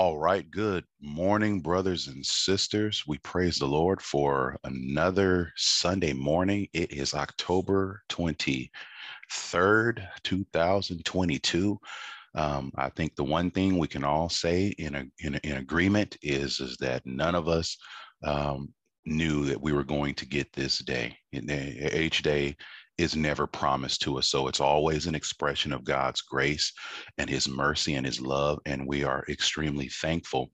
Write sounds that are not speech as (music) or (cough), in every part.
All right. Good morning, brothers and sisters. We praise the Lord for another Sunday morning. It is October 23rd, 2022. Um, I think the one thing we can all say in, a, in, in agreement is, is that none of us um, knew that we were going to get this day. Each day is never promised to us. So it's always an expression of God's grace and his mercy and his love. And we are extremely thankful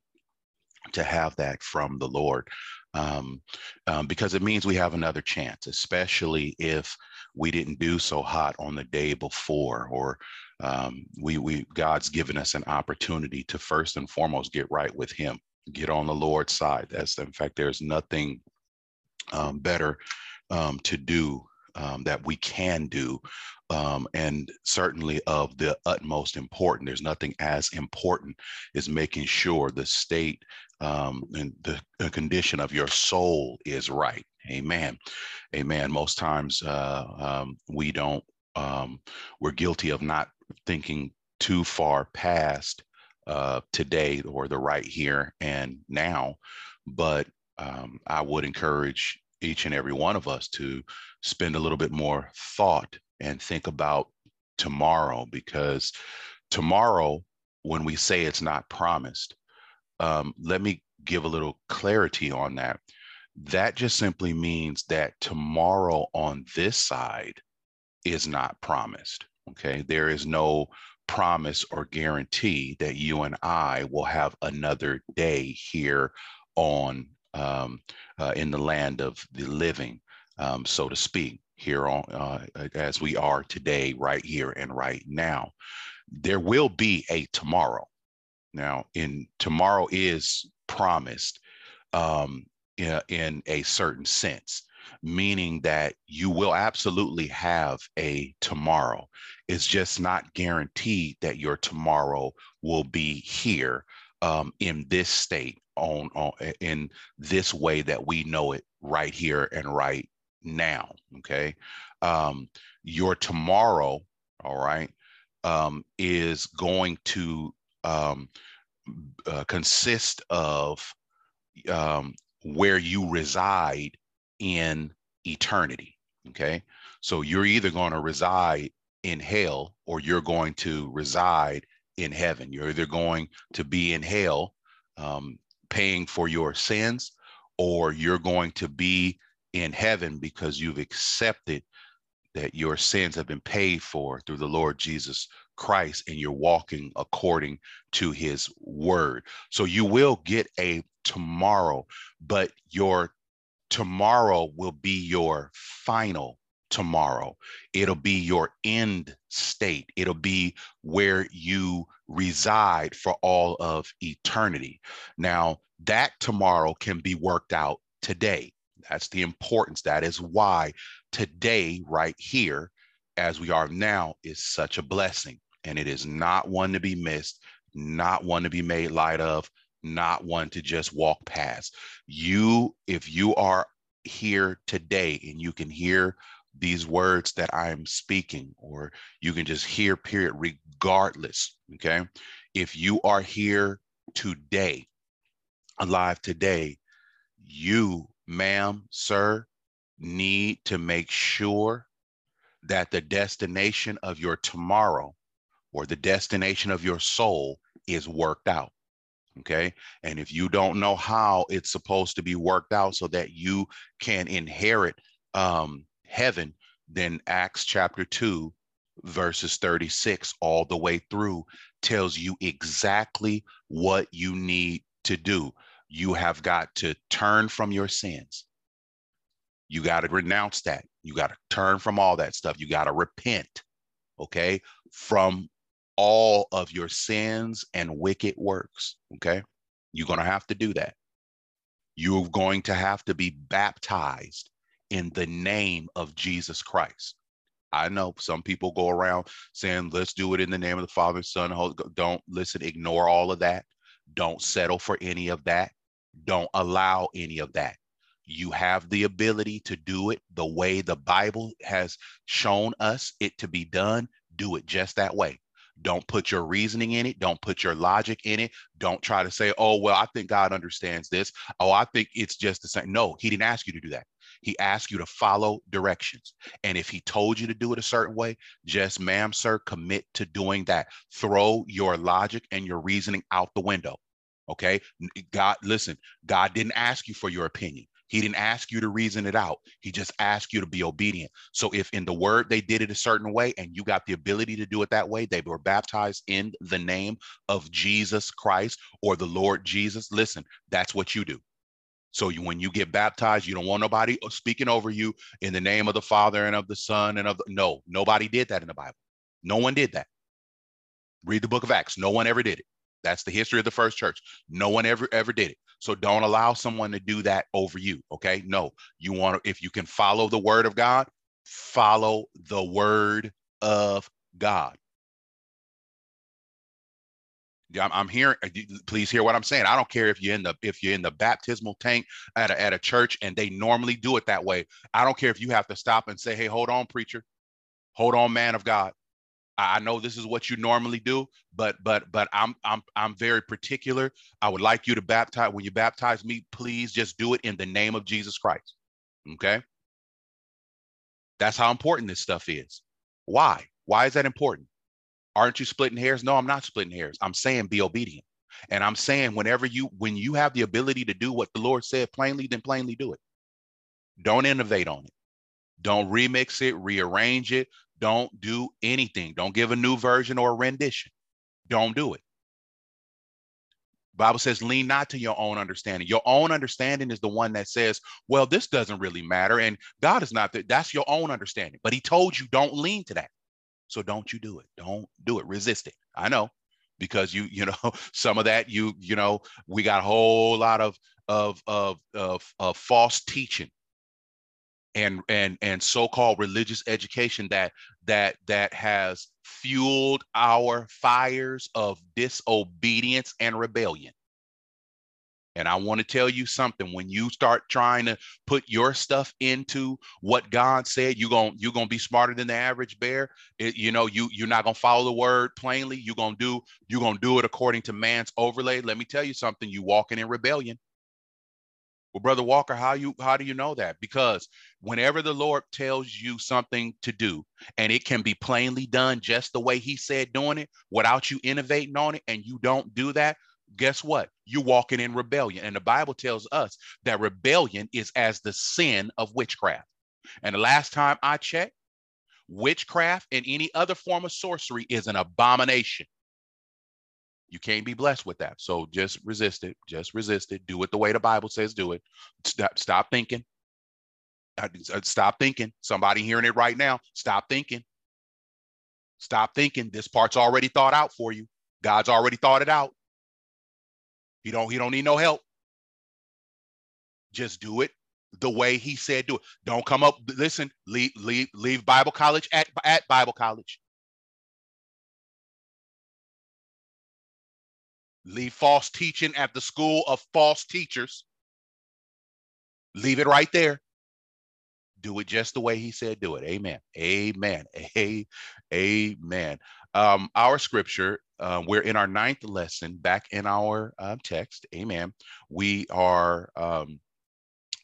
to have that from the Lord. Um, um, because it means we have another chance, especially if we didn't do so hot on the day before, or um, we we God's given us an opportunity to first and foremost get right with Him, get on the Lord's side. That's in fact, there's nothing um, better um, to do um, that we can do um, and certainly of the utmost important. There's nothing as important as making sure the state um, and the, condition of your soul is right. Amen. Amen. Most times uh, um, we don't, um, we're guilty of not thinking too far past uh, today or the right here and now. But um, I would encourage each and every one of us to spend a little bit more thought and think about tomorrow because tomorrow when we say it's not promised um, let me give a little clarity on that. That just simply means that tomorrow on this side is not promised okay? There is no promise or guarantee that you and i will have another day here on um, uh, in the land of the living, um, so to speak, here on uh, as we are today, right here and right now. There will be a tomorrow. Now, in tomorrow is promised um, in, in a certain sense, meaning that you will absolutely have a tomorrow. It's just not guaranteed that your tomorrow will be here um, in this state on, on in this way that we know it right here and right now okay? Um your tomorrow all right um is going to um uh, consist of um where you reside in eternity okay? So you're either going to reside in hell or you're going to reside in heaven. You're either going to be in hell um, paying for your sins, or you're going to be in heaven because you've accepted that your sins have been paid for through the Lord Jesus Christ and you're walking according to his word. So you will get a tomorrow, but your tomorrow will be your final tomorrow. It'll be your end state. It'll be where you reside for all of eternity. Now, that tomorrow can be worked out today. That's the importance. That is why today, right here, as we are now, is such a blessing. And it is not one to be missed, not one to be made light of, not one to just walk past. You, if you are here today and you can hear these words that I am speaking, or you can just hear, period, regardless. Okay. If you are here today, alive today, you, ma'am, sir, need to make sure that the destination of your tomorrow or the destination of your soul is worked out. Okay. And if you don't know how it's supposed to be worked out so that you can inherit um, heaven, then Acts chapter 2, verses 36 all the way through tells you exactly what you need to do. You have got to turn from your sins. You got to renounce that. You got to turn from all that stuff. You got to repent, okay, from all of your sins and wicked works, okay? You're going to have to do that. You're going to have to be baptized in the name of Jesus Christ. I know some people go around saying, let's do it in the name of the Father, Son, Holy Don't listen, ignore all of that. Don't settle for any of that. Don't allow any of that. You have the ability to do it the way the Bible has shown us it to be done. Do it just that way. Don't put your reasoning in it. Don't put your logic in it. Don't try to say, oh, well, I think God understands this. Oh, I think it's just the same. No, he didn't ask you to do that. He asked you to follow directions. And if he told you to do it a certain way, just, ma'am, sir, commit to doing that. Throw your logic and your reasoning out the window. Okay. God, listen, God didn't ask you for your opinion. He didn't ask you to reason it out. He just asked you to be obedient. So if in the word they did it a certain way and you got the ability to do it that way, they were baptized in the name of Jesus Christ or the Lord Jesus. Listen, that's what you do. So you, when you get baptized, you don't want nobody uh, speaking over you in the name of the Father and of the Son and of the, no, nobody did that in the Bible. No one did that. Read the book of Acts. No one ever did it. That's the history of the first church. No one ever ever did it. So don't allow someone to do that over you. Okay. No, you want to, if you can follow the word of God, follow the word of God. I'm, I'm hearing. Uh, please hear what I'm saying. I don't care if you're in the if you're in the baptismal tank at a, at a church and they normally do it that way. I don't care if you have to stop and say, "Hey, hold on, preacher, hold on, man of God. I know this is what you normally do, but but but I'm I'm I'm very particular. I would like you to baptize when you baptize me, please just do it in the name of Jesus Christ. Okay? That's how important this stuff is. Why? Why is that important? Aren't you splitting hairs? No, I'm not splitting hairs. I'm saying be obedient. And I'm saying whenever you when you have the ability to do what the Lord said plainly, then plainly do it. Don't innovate on it. Don't remix it, rearrange it. Don't do anything. Don't give a new version or a rendition. Don't do it. Bible says, lean not to your own understanding. Your own understanding is the one that says, well, this doesn't really matter. And God is not that. That's your own understanding. But he told you don't lean to that. So don't you do it. Don't do it. Resist it. I know because you, you (laughs) know, some of that you, you know, we got a whole lot of of of of, of false teaching and and and so-called religious education that that that has fueled our fires of disobedience and rebellion and I want to tell you something. When you start trying to put your stuff into what God said, you're going you're going to be smarter than the average bear. It, you know, you you're not going to follow the word plainly. You're going to do you're going to do it according to man's overlay. Let me tell you something. You walking in rebellion. Well, brother Walker, how you how do you know that? Because whenever the Lord tells you something to do, and it can be plainly done just the way He said doing it, without you innovating on it, and you don't do that, guess what? You're walking in rebellion. And the Bible tells us that rebellion is as the sin of witchcraft. And the last time I checked, witchcraft and any other form of sorcery is an abomination. You can't be blessed with that. So just resist it. Just resist it. Do it the way the Bible says do it. Stop, stop thinking. Stop thinking. Somebody hearing it right now. Stop thinking. Stop thinking. This part's already thought out for you. God's already thought it out. He don't he don't need no help. Just do it the way he said do it. Don't come up. Listen, leave leave leave Bible college at at Bible college. Leave false teaching at the school of false teachers. Leave it right there. Do it just the way he said do it. Amen. Amen. A- amen. Um, our scripture uh, we're in our ninth lesson back in our uh, text. Amen. We are um,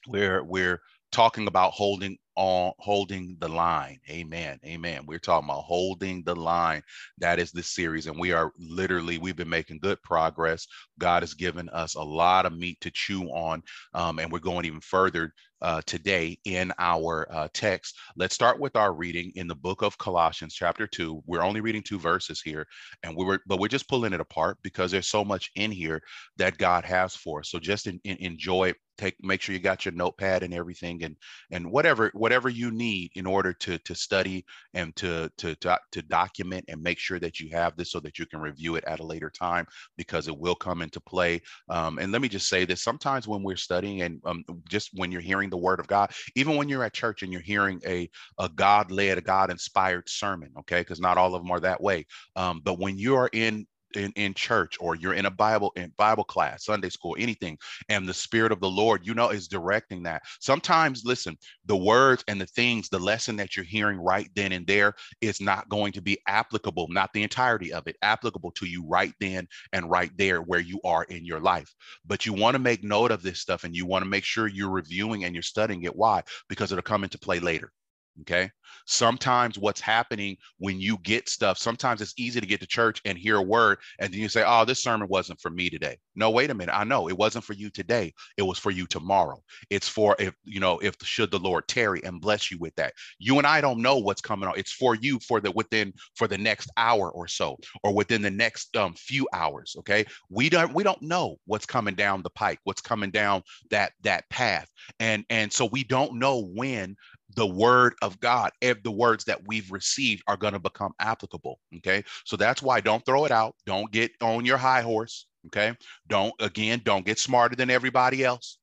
we're we're talking about holding on holding the line amen amen we're talking about holding the line that is the series and we are literally we've been making good progress god has given us a lot of meat to chew on um, and we're going even further uh, today in our uh, text. Let's start with our reading in the book of Colossians, chapter two. We're only reading two verses here, and we were, but we're just pulling it apart because there's so much in here that God has for us. So just in, in, enjoy take make sure you got your notepad and everything and and whatever whatever you need in order to to study and to to to, to document and make sure that you have this so that you can review it at a later time because it will come into play. Um, and let me just say this sometimes when we're studying and um, just when you're hearing the word of god even when you're at church and you're hearing a a god-led a god-inspired sermon okay? Because not all of them are that way. Um, but when you are in in, in church or you're in a bible in bible class sunday school anything and the spirit of the lord you know is directing that. Sometimes listen the words and the things the lesson that you're hearing right then and there is not going to be applicable not the entirety of it applicable to you right then and right there where you are in your life. But you want to make note of this stuff and you want to make sure you're reviewing and you're studying it. Why? Because it'll come into play later Okay. Sometimes what's happening when you get stuff, sometimes it's easy to get to church and hear a word and then you say, Oh, this sermon wasn't for me today. No, wait a minute. I know it wasn't for you today. It was for you tomorrow. It's for if, you know, if should the Lord tarry and bless you with that. You and I don't know what's coming on. It's for you for the within for the next hour or so, or within the next um, few hours. Okay. We don't we don't know what's coming down the pike, what's coming down that that path. And and so we don't know when the word of God, if the words that we've received are going to become applicable. Okay. So that's why don't throw it out. Don't get on your high horse. Okay. Don't, again, don't get smarter than everybody else.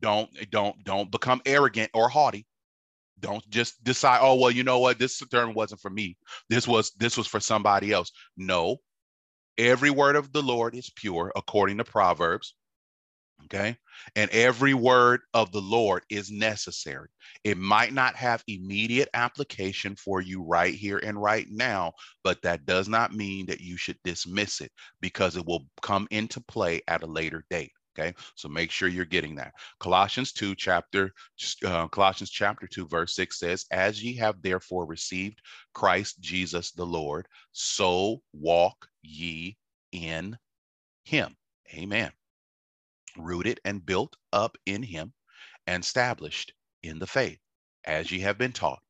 Don't, eh, don't, don't become arrogant or haughty. Don't just decide, oh, well, you know what? This term wasn't for me. This was, this was for somebody else. No, every word of the Lord is pure according to Proverbs. Okay. And every word of the Lord is necessary. It might not have immediate application for you right here and right now, but that does not mean that you should dismiss it because it will come into play at a later date. Okay, so make sure you're getting that. Colossians 2, chapter, uh, Colossians chapter 2, verse 6 says, As ye have therefore received Christ Jesus the Lord, so walk ye in him. Amen rooted and built up in him and established in the faith, as ye have been taught,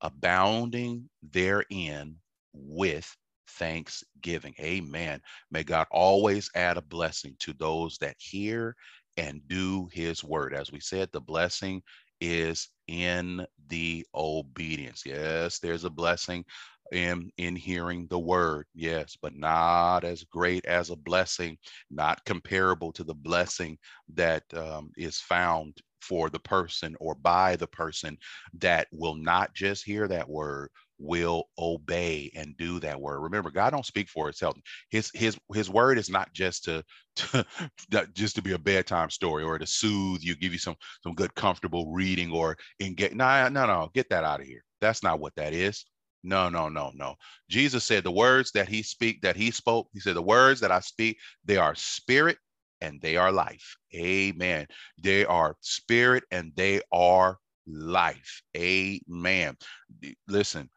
abounding therein with thanksgiving. Amen. May God always add a blessing to those that hear and do his word. As we said, the blessing is in the obedience. Yes, there's a blessing in in hearing the word yes but not as great as a blessing not comparable to the blessing that um, is found for the person or by the person that will not just hear that word will obey and do that word. Remember god don't speak for itself. His his his word is not just to, to (laughs) just to be a bedtime story or to soothe you give you some some good comfortable reading or get no no no get that out of here. That's not what that is no, no, no, no. Jesus said the words that he speak that he spoke, he said the words that I speak, they are spirit and they are life. Amen. They are spirit and they are life. Amen. Listen,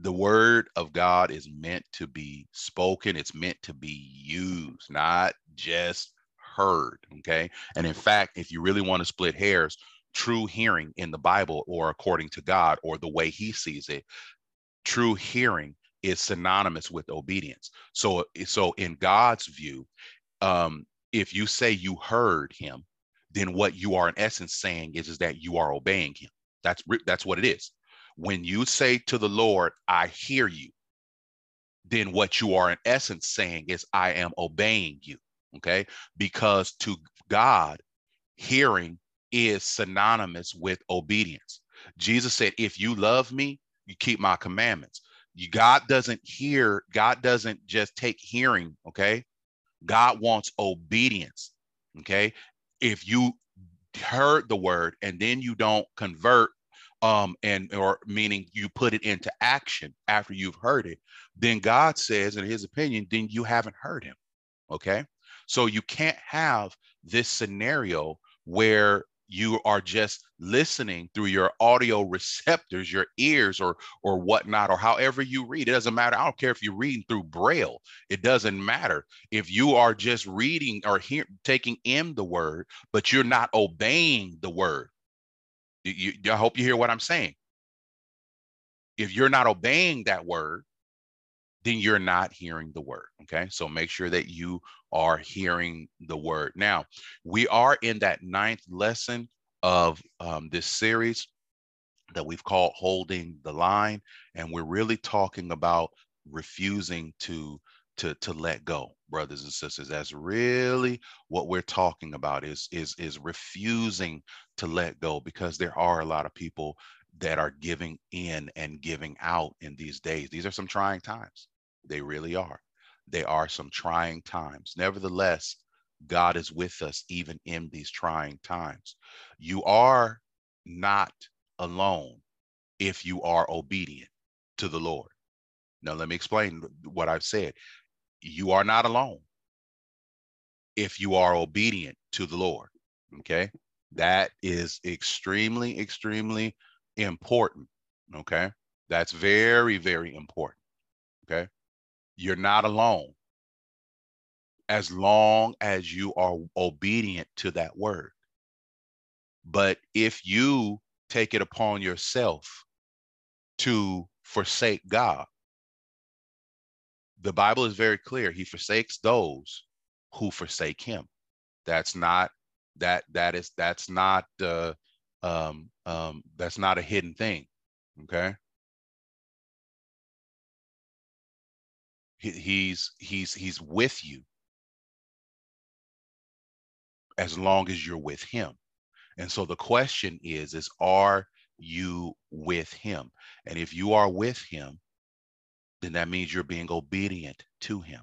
the word of God is meant to be spoken, it's meant to be used, not just heard. Okay. And in fact, if you really want to split hairs, true hearing in the Bible or according to God or the way he sees it true hearing is synonymous with obedience. So, so in God's view, um, if you say you heard him, then what you are in essence saying is, is that you are obeying him. That's that's what it is. When you say to the Lord, I hear you, then what you are in essence saying is, I am obeying you. Okay. Because to God, hearing is synonymous with obedience. Jesus said, If you love me, you keep my commandments. You, God doesn't hear, God doesn't just take hearing, okay? God wants obedience, okay? If you heard the word and then you don't convert um and or meaning you put it into action after you've heard it then god says in his opinion then you haven't heard him okay so you can't have this scenario where you are just listening through your audio receptors, your ears or or whatnot, or however you read. It doesn't matter. I don't care if you're reading through braille. It doesn't matter. If you are just reading or hear, taking in the word, but you're not obeying the word. You, I hope you hear what I'm saying. If you're not obeying that word, then you're not hearing the word. Okay. So make sure that you are hearing the word. Now, we are in that ninth lesson of um, this series that we've called Holding the Line. And we're really talking about refusing to. To, to let go brothers and sisters that's really what we're talking about is is is refusing to let go because there are a lot of people that are giving in and giving out in these days. These are some trying times. They really are. They are some trying times. Nevertheless, God is with us even in these trying times. You are not alone if you are obedient to the Lord. Now, let me explain what I've said. You are not alone if you are obedient to the Lord. Okay. That is extremely, extremely important. Okay. That's very, very important. Okay. You're not alone as long as you are obedient to that word. But if you take it upon yourself to forsake God, the Bible is very clear. He forsakes those who forsake him. That's not that that is that's not uh um um that's not a hidden thing. Okay. He, he's he's he's with you as long as you're with him. And so the question is is are you with him? And if you are with him, then that means you're being obedient to him.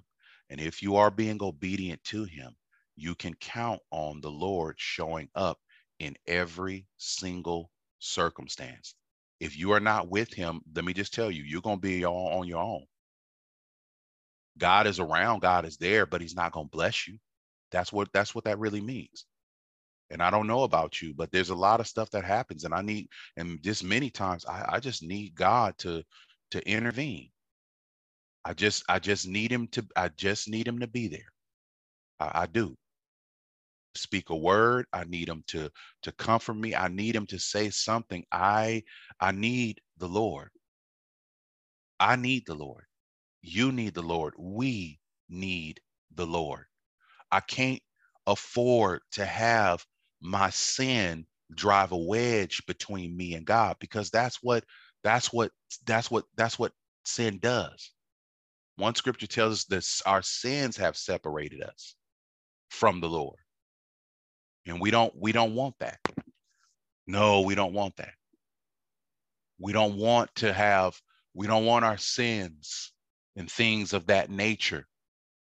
And if you are being obedient to him, you can count on the Lord showing up in every single circumstance. If you are not with him, let me just tell you, you're going to be all on your own. God is around, God is there, but he's not going to bless you. That's what that's what that really means. And I don't know about you, but there's a lot of stuff that happens and I need and just many times I, I just need God to to intervene. I just I just need him to I just need him to be there. I, I do. Speak a word. I need him to to comfort me. I need him to say something. I I need the Lord. I need the Lord. You need the Lord. We need the Lord. I can't afford to have my sin drive a wedge between me and God because that's what that's what that's what that's what sin does. One scripture tells us that our sins have separated us from the Lord. And we don't we don't want that. No, we don't want that. We don't want to have we don't want our sins and things of that nature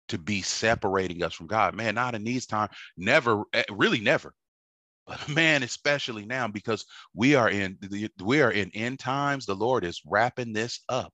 to be separating us from God. Man, not in these times, never, eh, really never. But (laughs) man, especially now because we are in we are in end times. The Lord is wrapping this up.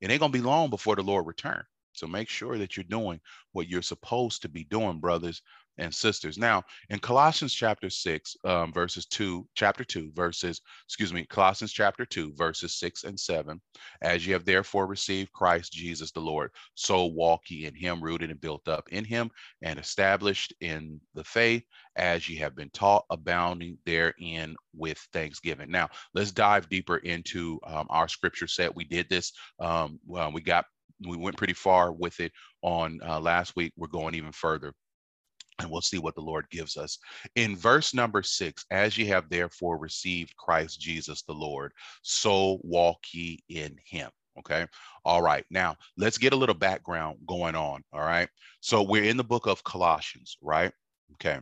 It ain't gonna be long before the Lord return. So make sure that you're doing what you're supposed to be doing, brothers and sisters. Now, in Colossians chapter 6, um, verses 2, chapter 2, verses, excuse me, Colossians chapter 2, verses 6 and 7, as you have therefore received Christ Jesus the Lord, so walk ye in him, rooted and built up in him, and established in the faith, as ye have been taught, abounding therein with thanksgiving. Now, let's dive deeper into um, our scripture set. We did this, um, well, we got we went pretty far with it on uh, last week. We're going even further and we'll see what the Lord gives us. In verse number six, as ye have therefore received Christ Jesus the Lord, so walk ye in him. Okay. All right. Now let's get a little background going on. All right. So we're in the book of Colossians, right? Okay.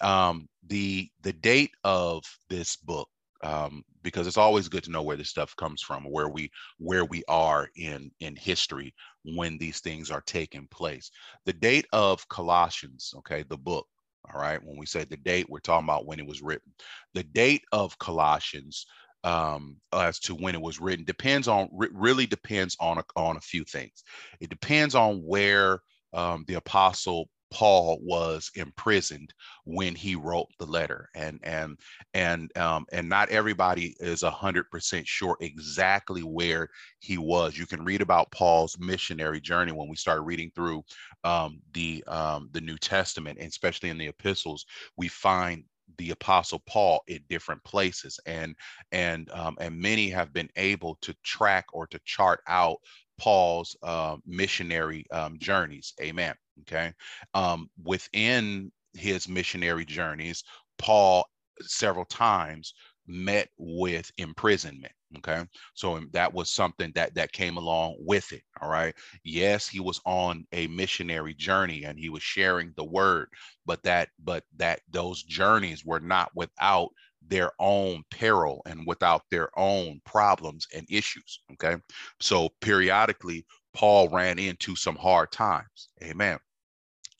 Um, the the date of this book um, because it's always good to know where this stuff comes from, where we where we are in in history when these things are taking place. The date of Colossians, okay, the book. All right, when we say the date, we're talking about when it was written. The date of Colossians um, as to when it was written depends on really depends on a, on a few things. It depends on where um, the apostle Paul was imprisoned when he wrote the letter, and and and um, and not everybody is a hundred percent sure exactly where he was. You can read about Paul's missionary journey when we start reading through um, the um, the New Testament, and especially in the epistles, we find the apostle paul in different places and and um, and many have been able to track or to chart out paul's uh, missionary um, journeys amen Okay. Um, within his missionary journeys, Paul several times met with imprisonment okay so um, that was something that that came along with it all right yes he was on a missionary journey and he was sharing the word but that but that those journeys were not without their own peril and without their own problems and issues okay so periodically Paul ran into some hard times. Amen.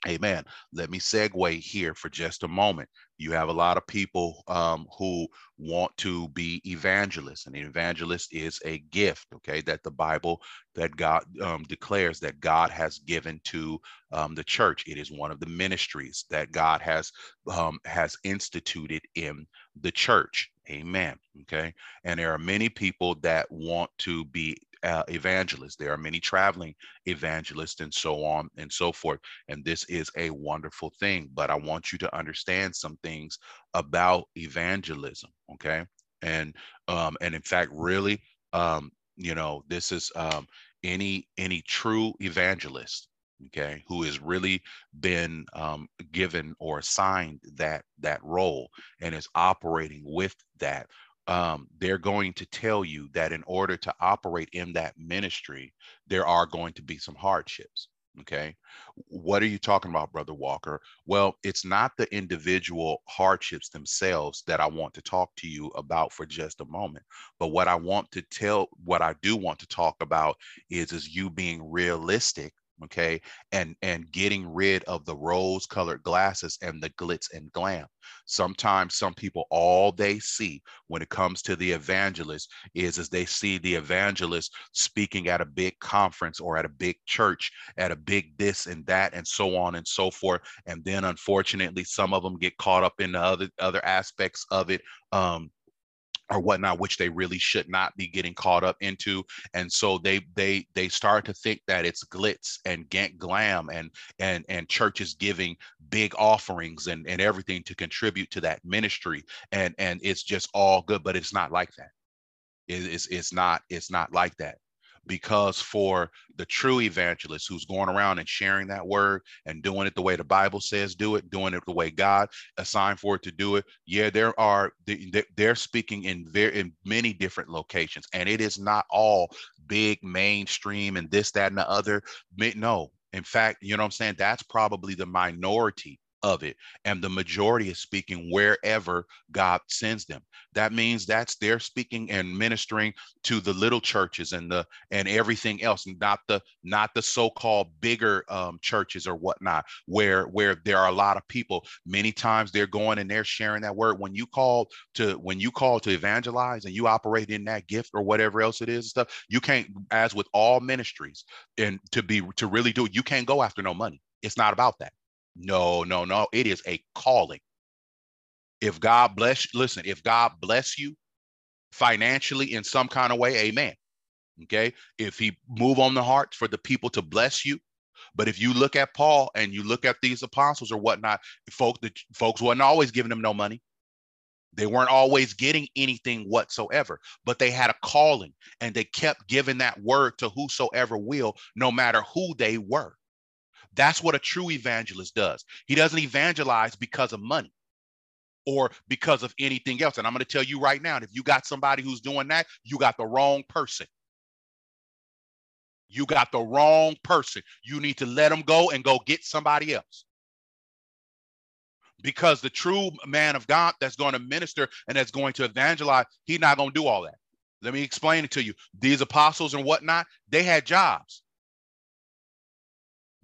Amen. Let me segue here for just a moment. You have a lot of people um, who want to be evangelists, and an evangelist is a gift, okay, that the Bible, that God um, declares that God has given to um, the church. It is one of the ministries that God has um, has instituted in the church. Amen. Okay, and there are many people that want to be uh, evangelists. There are many traveling evangelists and so on and so forth. And this is a wonderful thing. But I want you to understand some things about evangelism. Okay. And um, and in fact, really, um, you know, this is um, any any true evangelist okay who has really been um, given or assigned that that role and is operating with that um, they're going to tell you that in order to operate in that ministry, there are going to be some hardships. Okay. What are you talking about, Brother Walker? Well, it's not the individual hardships themselves that I want to talk to you about for just a moment. But what I want to tell, what I do want to talk about is, is you being realistic okay and and getting rid of the rose colored glasses and the glitz and glam. Sometimes some people all they see when it comes to the evangelist is as they see the evangelist speaking at a big conference or at a big church at a big this and that and so on and so forth and then unfortunately some of them get caught up in the other other aspects of it um or whatnot, which they really should not be getting caught up into. And so they they they start to think that it's glitz and glam and and and churches giving big offerings and and everything to contribute to that ministry. And and it's just all good, but it's not like that. It's it's not it's not like that because for the true evangelist who's going around and sharing that word and doing it the way the bible says do it doing it the way god assigned for it to do it. Yeah there are they're speaking in very in many different locations and it is not all big mainstream and this that and the other. No. In fact you know what i'm saying? That's probably the minority of it and the majority is speaking wherever god sends them. That means that's they're speaking and ministering to the little churches and the and everything else not the not the so-called bigger um, churches or whatnot where where there are a lot of people. Many times they're going and they're sharing that word. When you call to when you call to evangelize and you operate in that gift or whatever else it is and stuff you can't as with all ministries and to be to really do it you can't go after no money. It's not about that no, no, no. It is a calling. If God bless, listen, if God bless you financially in some kind of way, amen. Okay. If he move on the hearts for the people to bless you. But if you look at Paul and you look at these apostles or whatnot, folks, the folks wasn't always giving them no money. They weren't always getting anything whatsoever, but they had a calling and they kept giving that word to whosoever will, no matter who they were. That's what a true evangelist does. He doesn't evangelize because of money or because of anything else. And I'm going to tell you right now if you got somebody who's doing that, you got the wrong person. You got the wrong person. You need to let them go and go get somebody else. Because the true man of God that's going to minister and that's going to evangelize, he's not going to do all that. Let me explain it to you. These apostles and whatnot, they had jobs.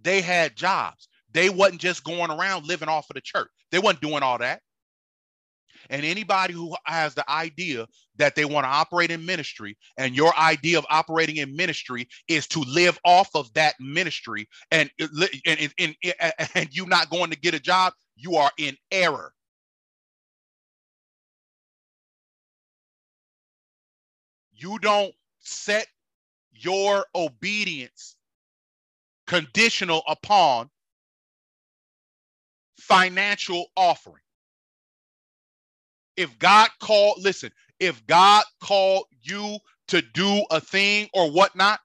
They had jobs. They wasn't just going around living off of the church. They wasn't doing all that. And anybody who has the idea that they want to operate in ministry, and your idea of operating in ministry is to live off of that ministry, and uh, and, and, and, (laughs) and you not going to get a job, you are in error. You don't set your obedience conditional upon financial offering. If God called, listen, if God called you to do a thing or whatnot,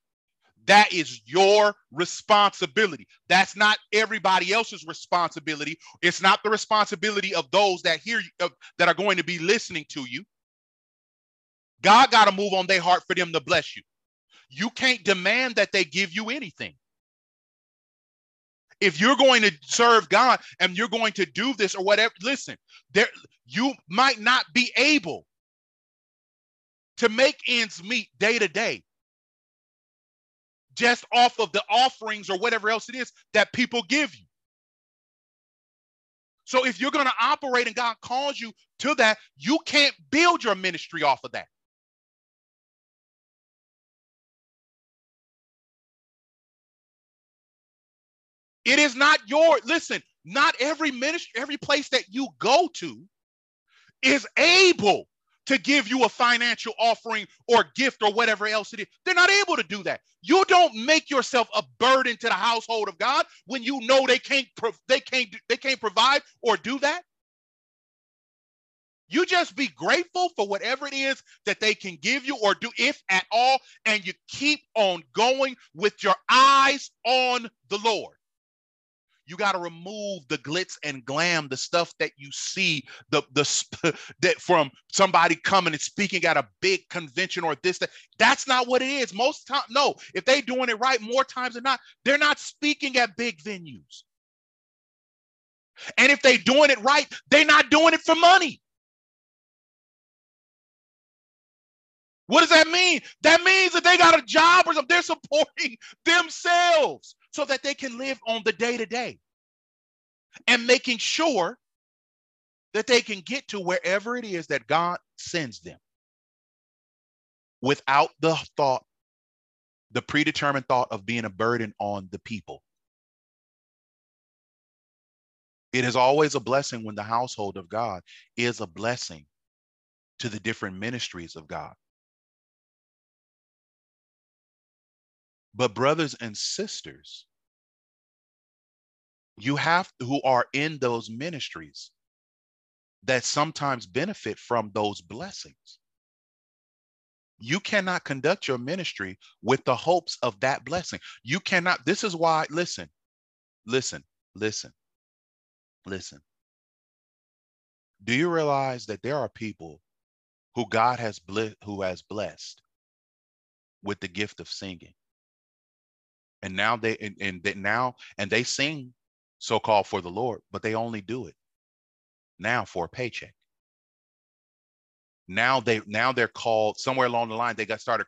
that is your responsibility. That's not everybody else's responsibility. It's not the responsibility of those that hear you, uh, that are going to be listening to you. God got to move on their heart for them to bless you. You can't demand that they give you anything. If you're going to serve God and you're going to do this or whatever, listen, there you might not be able to make ends meet day to day. just off of the offerings or whatever else it is that people give you. So if you're going to operate and God calls you to that, you can't build your ministry off of that. It is not your, listen, not every ministry, every place that you go to is able to give you a financial offering or gift or whatever else it is. They're not able to do that. You don't make yourself a burden to the household of God when you know they can't they can't they can't provide or do that. You just be grateful for whatever it is that they can give you or do, if at all, and you keep on going with your eyes on the Lord. You got to remove the glitz and glam, the stuff that you see, the the (laughs) that from somebody coming and speaking at a big convention or this that. That's not what it is. Most time, no. If they doing it right, more times than not, they're not speaking at big venues. And if they doing it right, they're not doing it for money. What does that mean? That means that they got a job or something. They're supporting (laughs) themselves so that they can live on the day to day and making sure that they can get to wherever it is that God sends them without the thought, the predetermined thought of being a burden on the people. It is always a blessing when the household of God is a blessing to the different ministries of God. But, brothers and sisters, you have who are in those ministries that sometimes benefit from those blessings. You cannot conduct your ministry with the hopes of that blessing. You cannot. This is why, listen, listen, listen, listen. Do you realize that there are people who God has blessed, who has blessed with the gift of singing? And now they and, and they, now and they sing so called for the Lord, but they only do it now for a paycheck. Now they now they're called somewhere along the line. They got started.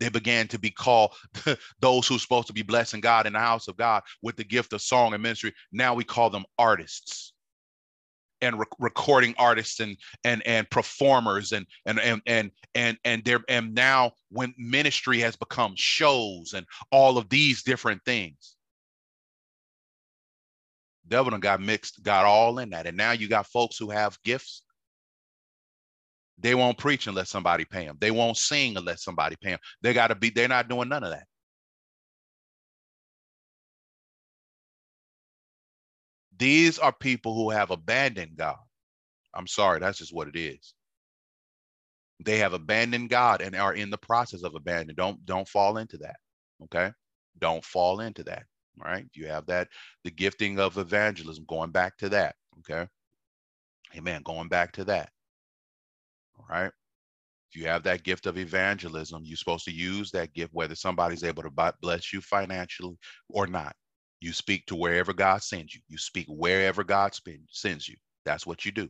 They began to be called (laughs) those who's supposed to be blessing God in the house of God with the gift of song and ministry. Now we call them artists and re- recording artists and and and performers and and and and and and there and now when ministry has become shows and all of these different things devil done got mixed, got all in that. And now you got folks who have gifts. They won't preach unless somebody pay them. They won't sing unless somebody pay them. They got to be, they're not doing none of that. These are people who have abandoned God. I'm sorry, that's just what it is. They have abandoned God and are in the process of abandoning. Don't don't fall into that. Okay? Don't fall into that. All right. You have that, the gifting of evangelism, going back to that. Okay. Amen. Going back to that. All right. If you have that gift of evangelism, you're supposed to use that gift, whether somebody's able to bless you financially or not. You speak to wherever God sends you. You speak wherever God sends you. That's what you do.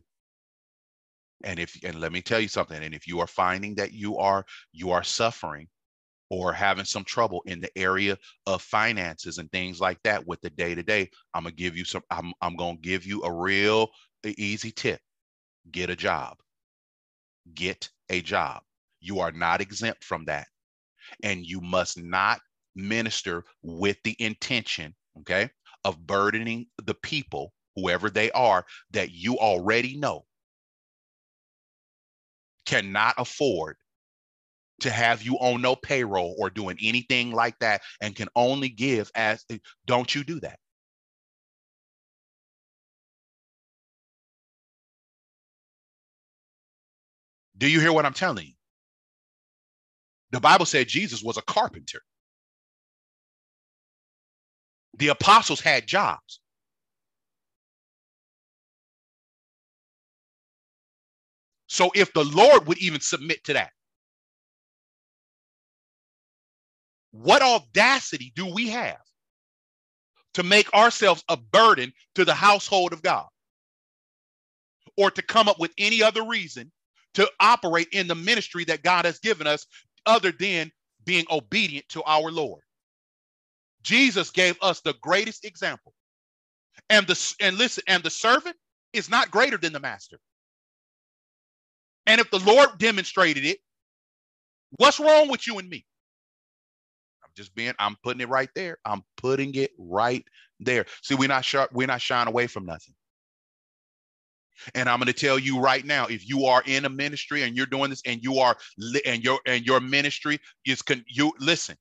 And if and let me tell you something. And if you are finding that you are you are suffering or having some trouble in the area of finances and things like that with the day to day, I'm gonna give you some. I'm I'm gonna give you a real easy tip: get a job. Get a job. You are not exempt from that, and you must not minister with the intention, okay, of burdening the people, whoever they are, that you already know cannot afford to have you on no payroll or doing anything like that and can only give as don't you do that. Do you hear what i'm telling you? The bible said jesus was a carpenter the apostles had jobs so if the lord would even submit to that What audacity do we have to make ourselves a burden to the household of God? Or to come up with any other reason to operate in the ministry that God has given us other than being obedient to our Lord? Jesus gave us the greatest example. And the and listen, and the servant is not greater than the master. And if the Lord demonstrated it, what's wrong with you and me? I'm just being, I'm putting it right there. I'm putting it right there. See, we're not sharp, we're not shying away from nothing. And I'm going to tell you right now, if you are in a ministry and you're doing this and you are and your and your ministry is con, you listen.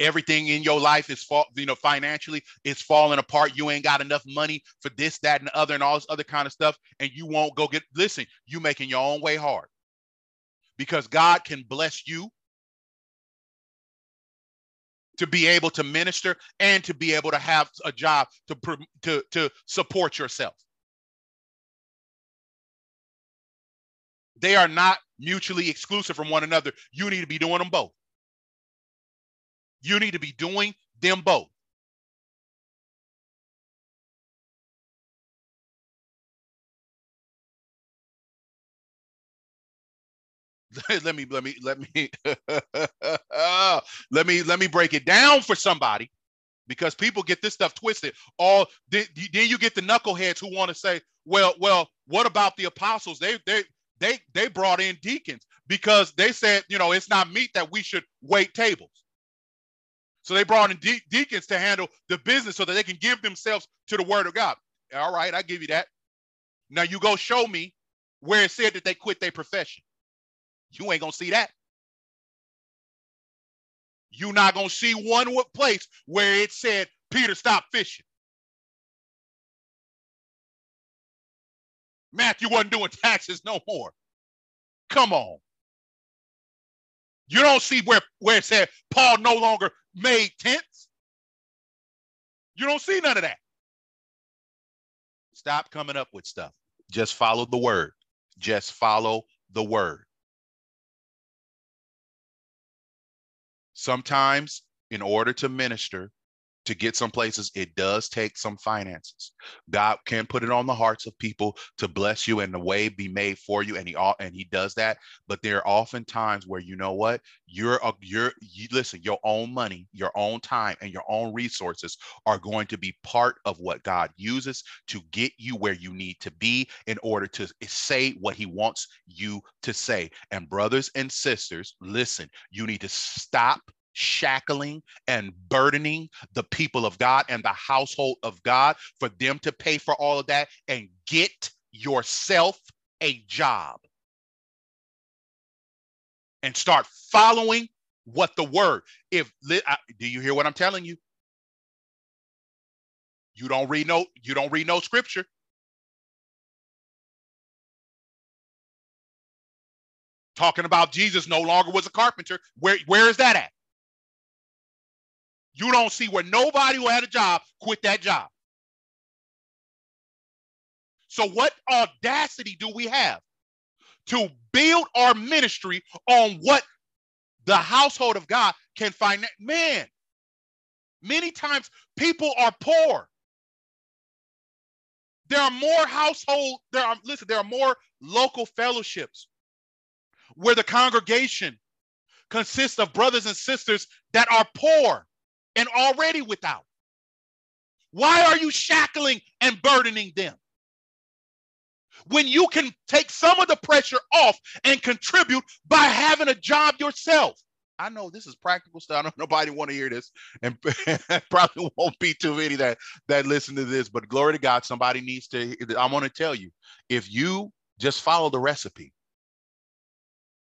Everything in your life is fall, you know, financially, it's falling apart. You ain't got enough money for this, that, and the other, and all this other kind of stuff. And you won't go get listen, you making your own way hard. Because God can bless you to be able to minister and to be able to have a job to, to, to support yourself. They are not mutually exclusive from one another. You need to be doing them both. You need to be doing them both. (laughs) let me let me let me (laughs) let me let me break it down for somebody because people get this stuff twisted. All then, then you get the knuckleheads who want to say, "Well, well, what about the apostles? They they they they brought in deacons because they said, you know, it's not meet that we should wait tables. So they brought in de- deacons to handle the business so that they can give themselves to the word of God. All right, I give you that. Now you go show me where it said that they quit their profession. You ain't gonna see that. You're not gonna see one place where it said Peter stop fishing. Matthew wasn't doing taxes no more. Come on. You don't see where, where it said Paul no longer made tents. You don't see none of that. Stop coming up with stuff. Just follow the word. Just follow the word. Sometimes, in order to minister, to get some places, it does take some finances. God can put it on the hearts of people to bless you and the way be made for you, and he all and he does that. But there are often times where you know what you're a, you're you listen, your own money, your own time, and your own resources are going to be part of what God uses to get you where you need to be in order to say what He wants you to say. And brothers and sisters, listen, you need to stop shackling and burdening the people of God and the household of God for them to pay for all of that and get yourself a job. And start following what the word if do you hear what i'm telling you? You don't read no you don't read no scripture. Talking about jesus no longer was a carpenter. Where where is that at you don't see where nobody who had a job quit that job. So, what audacity do we have to build our ministry on what the household of God can find? Man, many times people are poor. There are more household, there are, listen, there are more local fellowships where the congregation consists of brothers and sisters that are poor and already without? Why are you shackling and burdening them? When you can take some of the pressure off and contribute by having a job yourself. I know this is practical stuff. I don't (laughs) nobody want to hear this, and (laughs) probably won't be too many that that listen to this. But glory to God, somebody needs to. I want to tell you, if you just follow the recipe,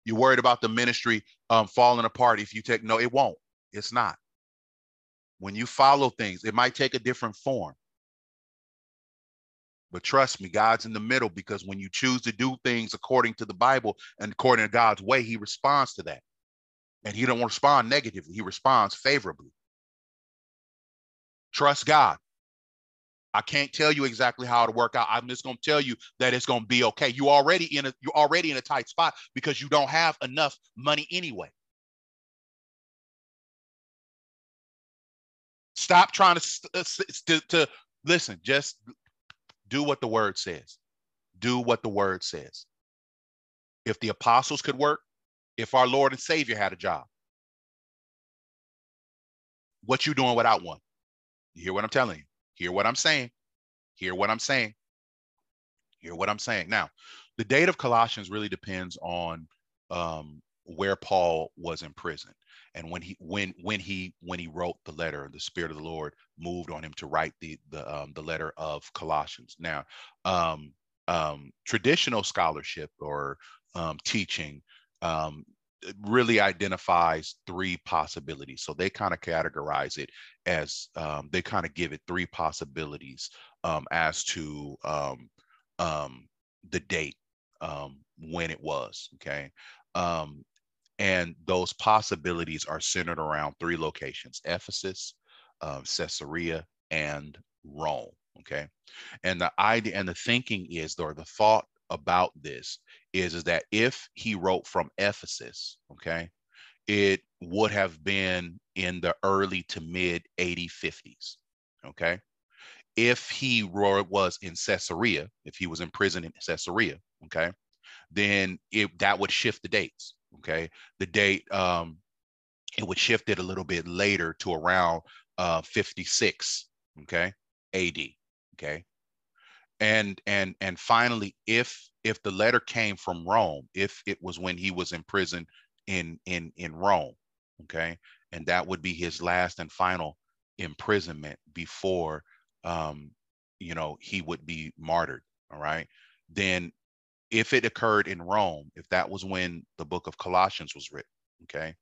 you're worried about the ministry um, falling apart. If you take no, it won't. It's not. When you follow things, it might take a different form. But trust me, God's in the middle because when you choose to do things according to the Bible and according to God's way, He responds to that. And He don't respond negatively, He responds favorably. Trust God. I can't tell you exactly how to work out. I'm just going to tell you that it's going to be okay. You already in a you're already in a tight spot because you don't have enough money anyway. Stop trying to, uh, to, to listen, just do what the word says. Do what the word says. If the apostles could work, if our Lord and Savior had a job, what you doing without one? You hear what I'm telling you? Hear what I'm saying? Hear what I'm saying? Hear what I'm saying? Now, the date of Colossians really depends on um, where Paul was in prison and when he when when he when he wrote the letter the spirit of the lord moved on him to write the the um, the letter of colossians. Now um, um, traditional scholarship or um, teaching um, really identifies three possibilities. So they kind of categorize it as um, they kind of give it three possibilities as to the date um, when it was okay? Um, and those possibilities are centered around three locations Ephesus, um, Caesarea, and Rome. Okay. And the idea and the thinking is, or the thought about this is, is that if he wrote from Ephesus, okay, it would have been in the early to mid 80 50s. Okay. If he was in Caesarea, if he was in prison in Caesarea, okay, then it that would shift the dates okay? The date um it would shift it a little bit later to around uh 56 okay ad okay? And and and finally if if the letter came from rome if it was when he was in prison in in in rome okay? And that would be his last and final imprisonment before um you know he would be martyred all right? Then if it occurred in Rome, if that was when the book of Colossians was written, okay,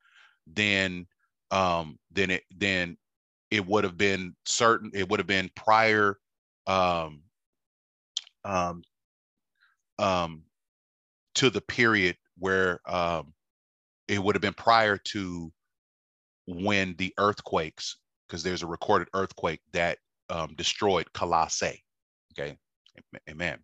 then um, then it then it would have been certain it would have been prior um, um, um, to the period where um, it would have been prior to when the earthquakes, because there's a recorded earthquake that um, destroyed Colossae. Okay, amen.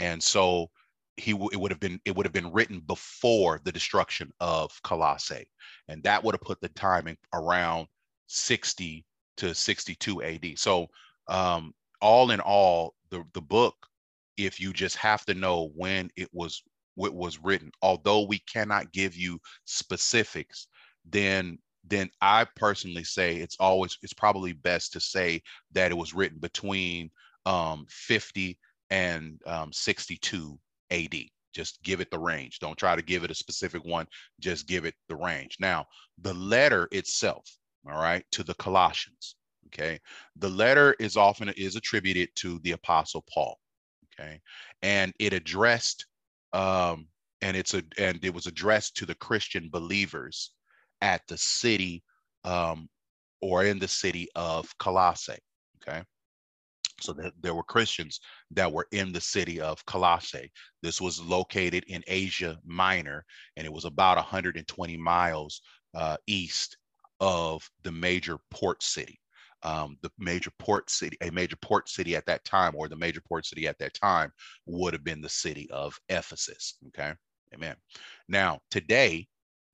And so he it would have been it would have been written before the destruction of Colossae, and that would have put the timing around 60 to 62 AD. So um, all in all, the the book, if you just have to know when it was what was written, although we cannot give you specifics, then then I personally say it's always it's probably best to say that it was written between um, 50 and um, 62 AD. Just give it the range. Don't try to give it a specific one. Just give it the range. Now, the letter itself, all right, to the Colossians, okay, the letter is often is attributed to the Apostle Paul, okay, and it addressed, um, and it's a and it was addressed to the Christian believers at the city, um, or in the city of Colossae, okay. So that there were Christians that were in the city of Colossae. This was located in Asia Minor, and it was about 120 miles uh, east of the major port city. Um, the major port city, a major port city at that time, or the major port city at that time, would have been the city of Ephesus. Okay, amen. Now, today,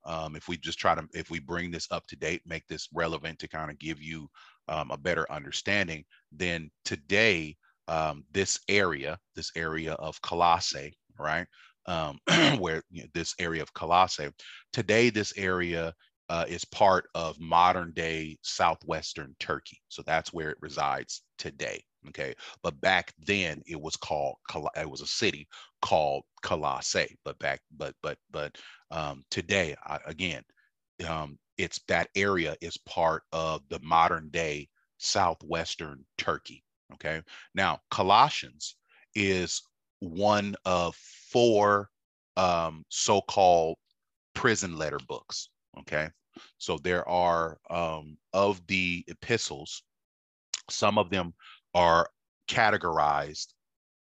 um, if we just try to, if we bring this up to date, make this relevant to kind of give you um, a better understanding, then today, um, this area, this area of Colossae, right, um, (clears throat) where you know, this area of Colossae, today this area uh, is part of modern day southwestern Turkey. So that's where it resides today. Okay, but back then it was called it was a city called Colossae. But back but but but um, today I, again, um, it's that area is part of the modern day southwestern Turkey. Okay. Now, Colossians is one of four um, so called prison letter books. Okay. So there are, um, of the epistles, some of them are categorized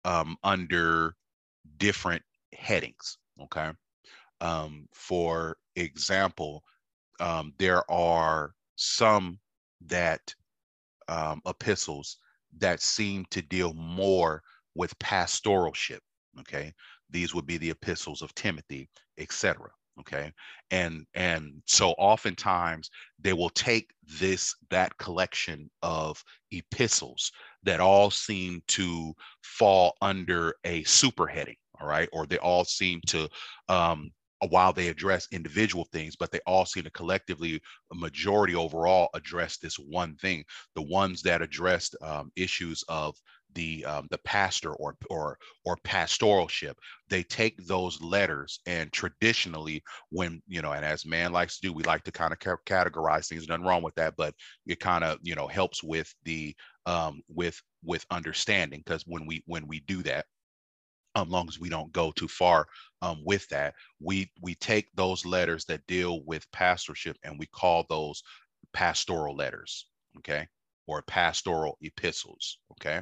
um, under different headings. Okay. Um, for example, um, there are some that um, epistles that seem to deal more with pastoralship. Okay, these would be the epistles of Timothy, etc. Okay, and and so oftentimes they will take this that collection of epistles that all seem to fall under a superheading. All right, or they all seem to um, while they address individual things, but they all seem to collectively, a majority overall, address this one thing. The ones that addressed um, issues of the um, the pastor or or or pastoralship they take those letters and traditionally when you know and as man likes to do we like to kind of categorize things nothing wrong with that but it kind of you know helps with the um with with understanding because when we when we do that um, long as we don't go too far um, with that, we we take those letters that deal with pastorship and we call those pastoral letters, okay, or pastoral epistles, okay.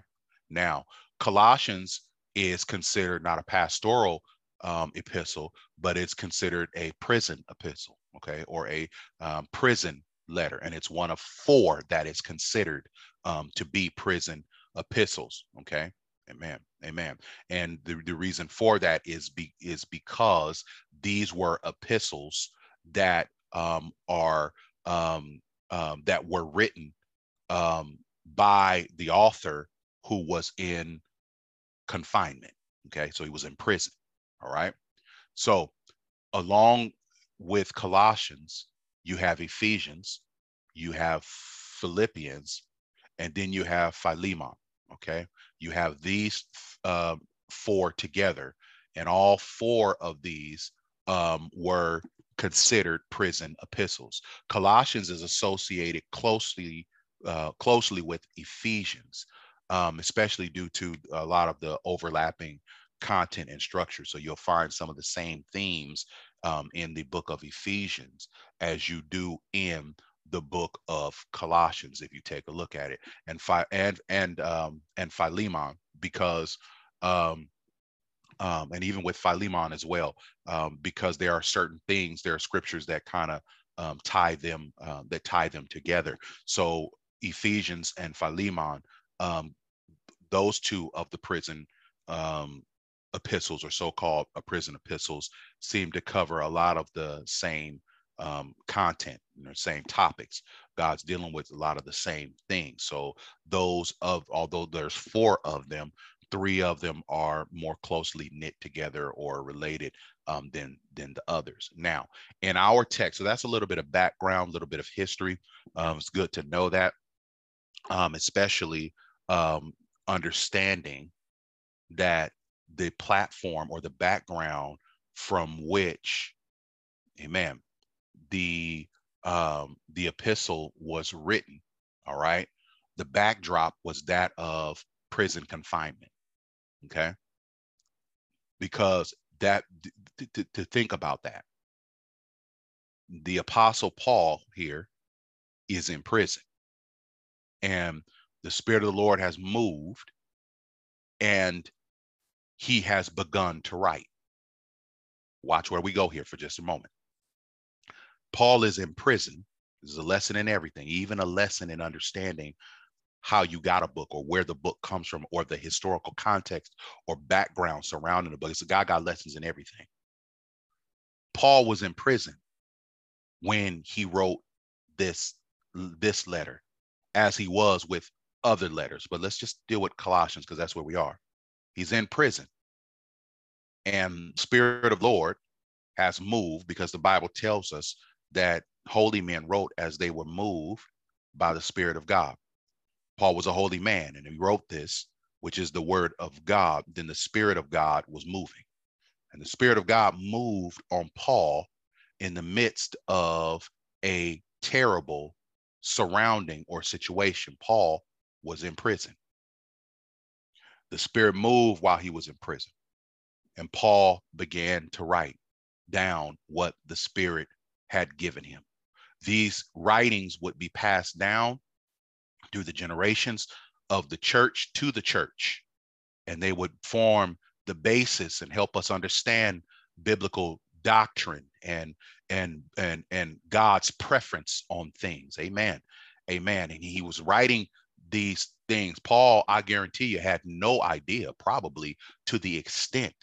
Now, Colossians is considered not a pastoral um, epistle, but it's considered a prison epistle, okay, or a um, prison letter, and it's one of four that is considered um, to be prison epistles, okay. Amen. Amen. And the, the reason for that is be, is because these were epistles that um, are um, um, that were written um, by the author who was in confinement. Okay, so he was in prison. All right. So along with Colossians, you have Ephesians, you have Philippians, and then you have Philemon. Okay, you have these uh, four together, and all four of these um, were considered prison epistles. Colossians is associated closely uh, closely with Ephesians, um, especially due to a lot of the overlapping content and structure. So you'll find some of the same themes um, in the book of Ephesians as you do in the book of Colossians, if you take a look at it, and and and um, and Philemon, because um, um, and even with Philemon as well, um, because there are certain things, there are scriptures that kind of um, tie them uh, that tie them together. So Ephesians and Philemon, um, those two of the prison um, epistles or so-called uh, prison epistles seem to cover a lot of the same um, content, you know, same topics. God's dealing with a lot of the same things. So those of, although there's four of them, three of them are more closely knit together or related um, than than the others. Now, in our text, so that's a little bit of background, a little bit of history. Um, it's good to know that, um, especially um, understanding that the platform or the background from which, amen, the um, the epistle was written. All right, the backdrop was that of prison confinement. Okay, because that to, to think about that, the apostle Paul here is in prison, and the spirit of the Lord has moved, and he has begun to write. Watch where we go here for just a moment. Paul is in prison. This is a lesson in everything, even a lesson in understanding how you got a book or where the book comes from or the historical context or background surrounding the book. It's a guy got lessons in everything. Paul was in prison when he wrote this this letter as he was with other letters but let's just deal with colossians because that's where we are he's in prison and spirit of lord has moved because the bible tells us that holy men wrote as they were moved by the Spirit of God. Paul was a holy man and he wrote this, which is the word of God. Then the Spirit of God was moving. And the Spirit of God moved on Paul in the midst of a terrible surrounding or situation. Paul was in prison. The Spirit moved while he was in prison. And Paul began to write down what the Spirit had given him. These writings would be passed down through the generations of the church to the church, and they would form the basis and help us understand biblical doctrine and and and and God's preference on things. Amen. Amen. And he was writing these things. Paul, I guarantee you, had no idea, probably to the extent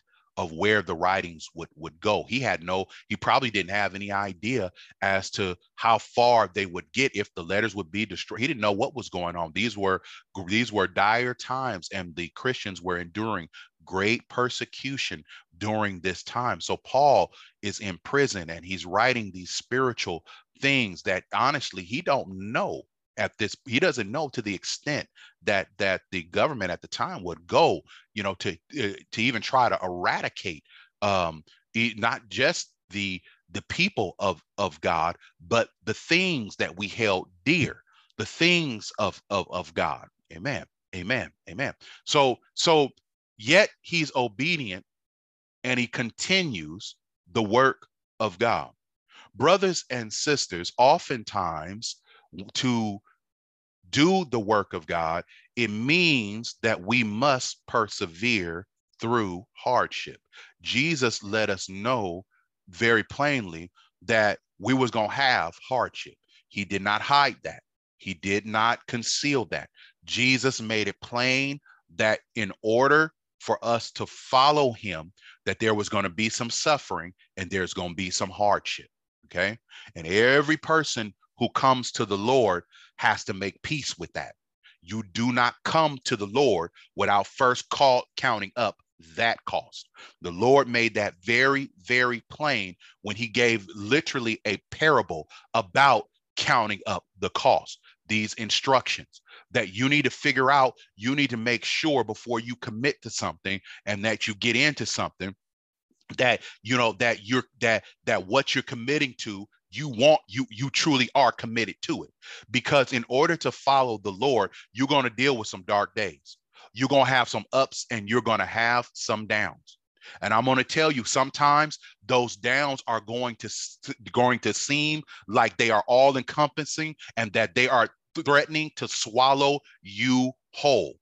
of where the writings would would go. He had no, he probably didn't have any idea as to how far they would get if the letters would be destroyed. He didn't know what was going on. These were these were dire times, and the Christians were enduring great persecution during this time. So Paul is in prison and he's writing these spiritual things that honestly he don't know at this he doesn't know to the extent that that the government at the time would go you know to uh, to even try to eradicate um not just the the people of of God but the things that we held dear the things of of of God. Amen. Amen. Amen. So so yet he's obedient and he continues the work of God. Brothers and sisters oftentimes to do the work of God, it means that we must persevere through hardship. Jesus let us know very plainly that we was going to have hardship. He did not hide that. He did not conceal that. Jesus made it plain that in order for us to follow him that there was going to be some suffering and there's going to be some hardship, okay? And every person who comes to the Lord has to make peace with that. You do not come to the Lord without first call, counting up that cost. The Lord made that very, very plain when he gave literally a parable about counting up the cost. These instructions that you need to figure out, you need to make sure before you commit to something and that you get into something that you know that you're that that what you're committing to you want you you truly are committed to it. Because in order to follow the lord you're going to deal with some dark days. You're going to have some ups and you're going to have some downs. And i'm going to tell you sometimes those downs are going to going to seem like they are all encompassing and that they are threatening to swallow you whole.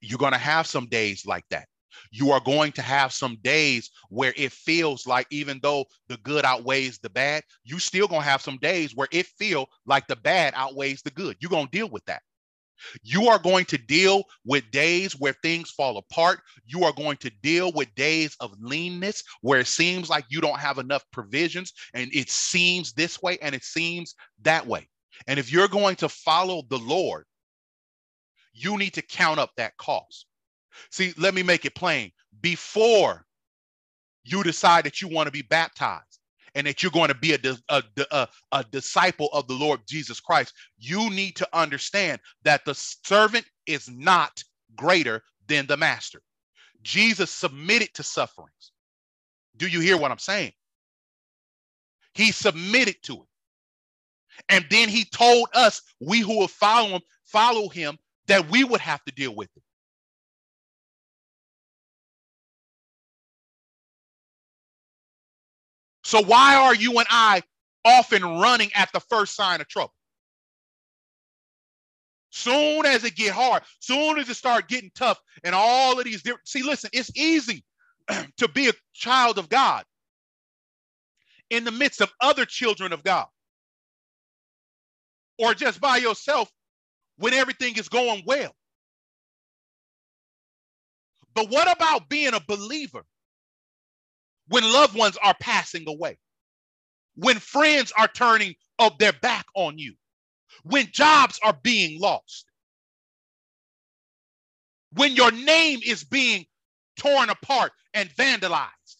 You're going to have some days like that you are going to have some days where it feels like even though the good outweighs the bad, you still going to have some days where it feel like the bad outweighs the good. You're going to deal with that. You are going to deal with days where things fall apart. You are going to deal with days of leanness where it seems like you don't have enough provisions and it seems this way and it seems that way. And if you're going to follow the Lord, you need to count up that cost. See, let me make it plain. Before you decide that you want to be baptized and that you're going to be a, a, a, a, disciple of the Lord Jesus Christ, you need to understand that the servant is not greater than the master. Jesus submitted to sufferings. Do you hear what I'm saying? He submitted to it. And then he told us, we who will follow him, follow him, that we would have to deal with it. So why are you and I often running at the first sign of trouble? Soon as it get hard, soon as it start getting tough, and all of these different. See, listen, it's easy (clears throat) to be a child of God in the midst of other children of God, or just by yourself when everything is going well. But what about being a believer when loved ones are passing away, when friends are turning up their back on you, when jobs are being lost, when your name is being torn apart and vandalized,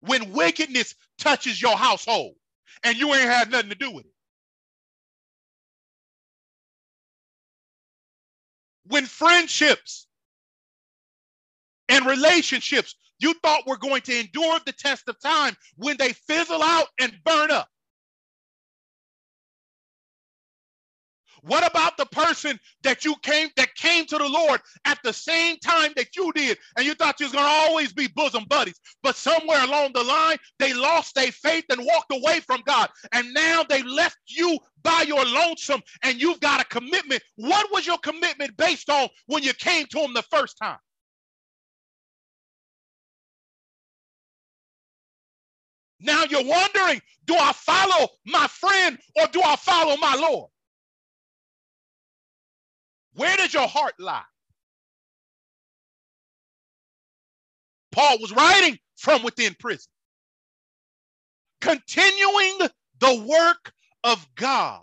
when wickedness touches your household and you ain't had nothing to do with it. When friendships and relationships you thought were going to endure the test of time when they fizzle out and burn up? What about the person that you came that came to the Lord at the same time that you did, and you thought you was gonna always be bosom buddies, but somewhere along the line they lost their faith and walked away from God, and now they left you by your lonesome, and you've got a commitment. What was your commitment based on when you came to Him the first time? Now you're wondering, do I follow my friend or do I follow my Lord? Where does your heart lie? Paul was writing from within prison, continuing the work of God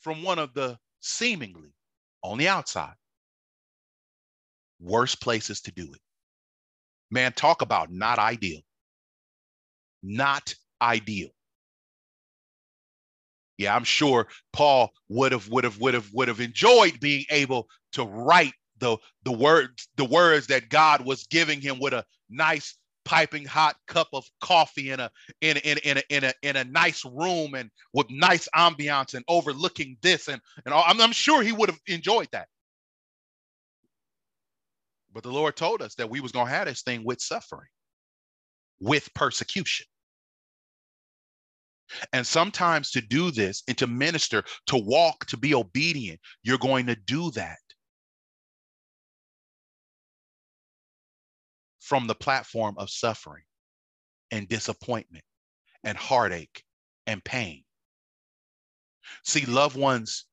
from one of the seemingly on the outside. Worst places to do it. Man, talk about not ideal. Not ideal. Yeah, I'm sure Paul would have would have would have would have enjoyed being able to write the the words the words that God was giving him with a nice piping hot cup of coffee in a in in in a in a in a nice room and with nice ambiance and overlooking this and and all. I'm, I'm sure he would have enjoyed that. But the Lord told us that we was gonna have this thing with suffering, with persecution. And sometimes to do this and to minister, to walk, to be obedient, you're going to do that from the platform of suffering and disappointment and heartache and pain. See, loved ones,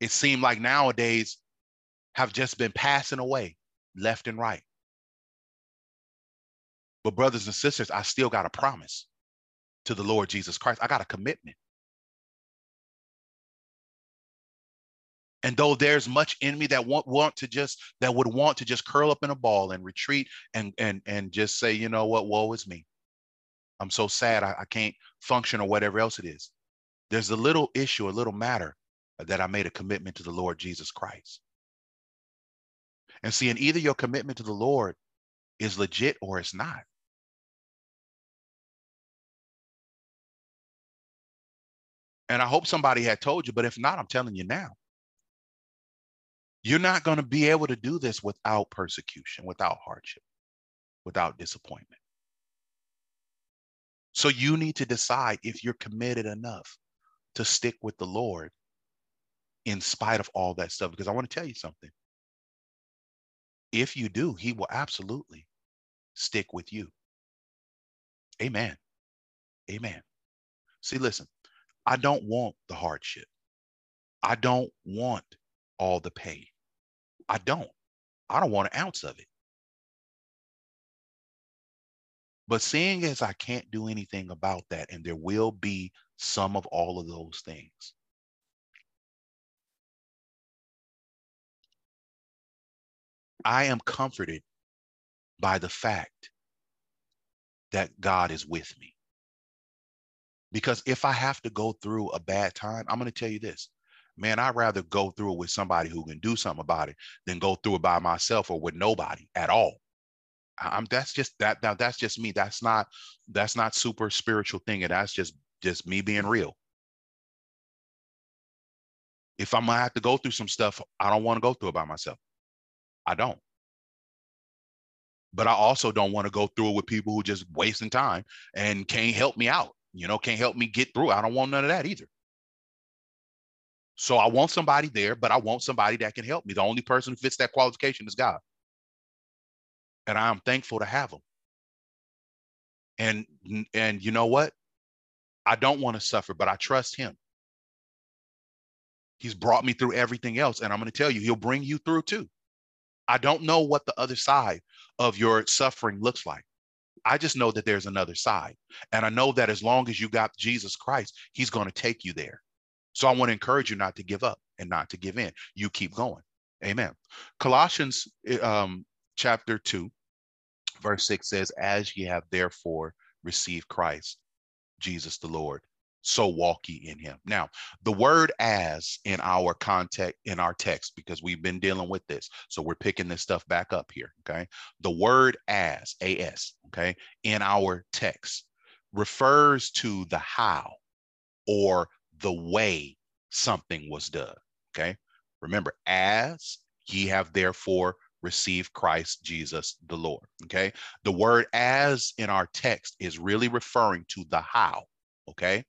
it seemed like nowadays have just been passing away left and right. But, brothers and sisters, I still got a promise to the Lord Jesus Christ. I got a commitment. And though there's much in me that want, want to just that would want to just curl up in a ball and retreat and and and just say, you know what, woe is me. I'm so sad I, I can't function or whatever else it is. There's a little issue, a little matter that I made a commitment to the Lord Jesus Christ. And see, and either your commitment to the Lord is legit or it's not. And I hope somebody had told you, but if not, I'm telling you now. You're not going to be able to do this without persecution, without hardship, without disappointment. So you need to decide if you're committed enough to stick with the Lord in spite of all that stuff. Because I want to tell you something. If you do, he will absolutely stick with you. Amen. Amen. See, listen, I don't want the hardship. I don't want all the pain. I don't. I don't want an ounce of it. But seeing as I can't do anything about that, and there will be some of all of those things, I am comforted by the fact that God is with me. Because if I have to go through a bad time, I'm going to tell you this man, I'd rather go through it with somebody who can do something about it than go through it by myself or with nobody at all. I'm that's just that now that's just me. That's not that's not super spiritual thing. And that's just just me being real. If I'm gonna have to go through some stuff, I don't want to go through it by myself. I don't. But I also don't want to go through it with people who just wasting time and can't help me out, you know, can't help me get through. I don't want none of that either. So I want somebody there, but I want somebody that can help me. The only person who fits that qualification is God. And I am thankful to have him. And and you know what? I don't want to suffer, but I trust him. He's brought me through everything else. And I'm going to tell you, he'll bring you through too. I don't know what the other side of your suffering looks like. I just know that there's another side. And I know that as long as you got Jesus Christ, he's going to take you there. So I want to encourage you not to give up and not to give in. You keep going. Amen. Colossians eh, um, chapter 2, verse 6 says, As ye have therefore received Christ, Jesus the Lord, so walk ye in him. Now, the word as in our context, in our text, because we've been dealing with this. So we're picking this stuff back up here. Okay. The word as, as, okay, in our text refers to the how or the way something was done. Okay. Remember, as ye have therefore received Christ Jesus the Lord. Okay. The word as in our text is really referring to the how. Okay.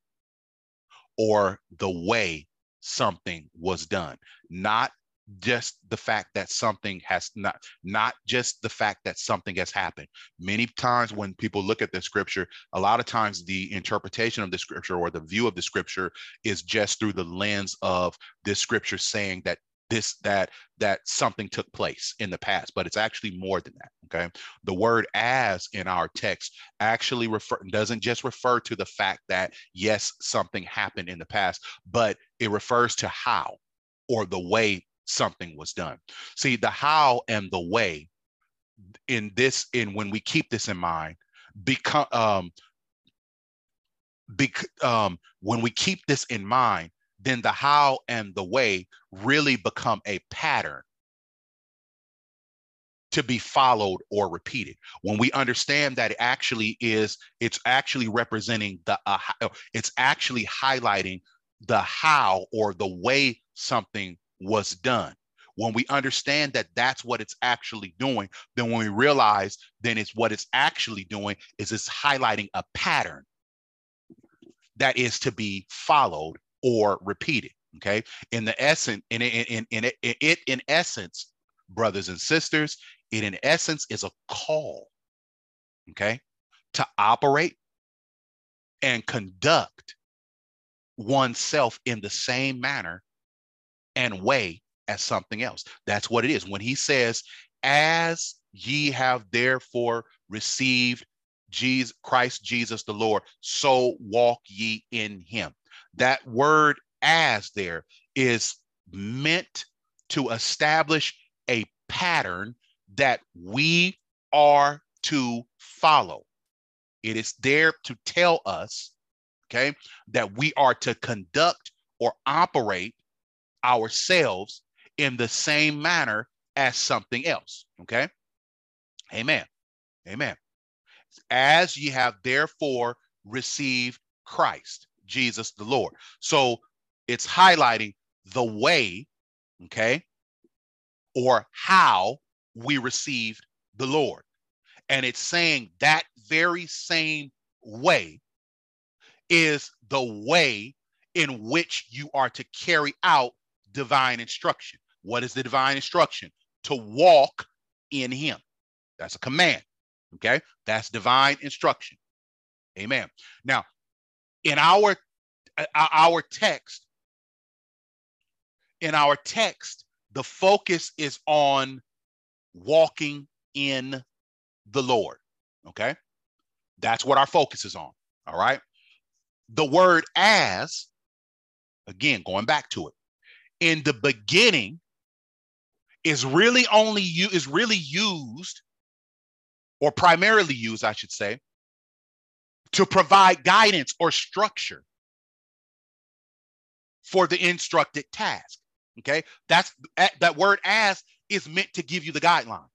Or the way something was done, not just the fact that something has not not just the fact that something has happened. Many times when people look at the scripture a lot of times the interpretation of the scripture or the view of the scripture is just through the lens of this scripture saying that this that that something took place in the past but it's actually more than that okay the word as in our text actually refer doesn't just refer to the fact that yes something happened in the past but it refers to how or the way something was done. See, the how and the way in this, in when we keep this in mind, become um, bec- um, when we keep this in mind, then the how and the way really become a pattern to be followed or repeated. When we understand that it actually is it's actually representing the uh, it's actually highlighting the how or the way something was done. When we understand that that's what it's actually doing then when we realize then it's what it's actually doing is it's highlighting a pattern that is to be followed or repeated okay? In the essence in in in, in, it in essence brothers and sisters it in essence is a call okay to operate and conduct oneself in the same manner and way as something else. That's what it is. When he says as ye have therefore received Jesus Christ Jesus the Lord so walk ye in him that word as there is meant to establish a pattern that we are to follow. It is there to tell us, okay, that we are to conduct or operate ourselves in the same manner as something else, okay? Amen. Amen. As ye have therefore received Christ. Jesus the Lord. So it's highlighting the way, okay, or how we received the Lord. And it's saying that very same way is the way in which you are to carry out divine instruction. What is the divine instruction? To walk in Him. That's a command. Okay. That's divine instruction. Amen. Now, in our uh, our text in our text the focus is on walking in the lord okay? That's what our focus is on all right? The word as again going back to it in the beginning is really only you is really used or primarily used i should say to provide guidance or structure for the instructed task. Okay, that's that word as is meant to give you the guideline.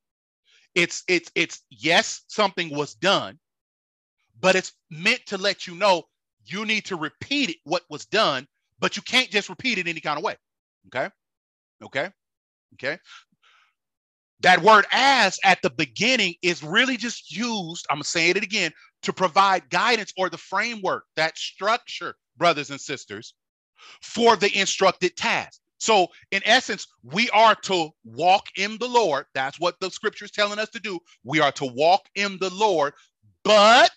It's it's it's yes, something was done, but it's meant to let you know you need to repeat it what was done, but you can't just repeat it any kind of way. Okay, okay, okay. That word as at the beginning is really just used, I'm saying it again, to provide guidance or the framework, that structure, brothers and sisters, for the instructed task. So, in essence, we are to walk in the Lord. That's what the scripture is telling us to do. We are to walk in the Lord, but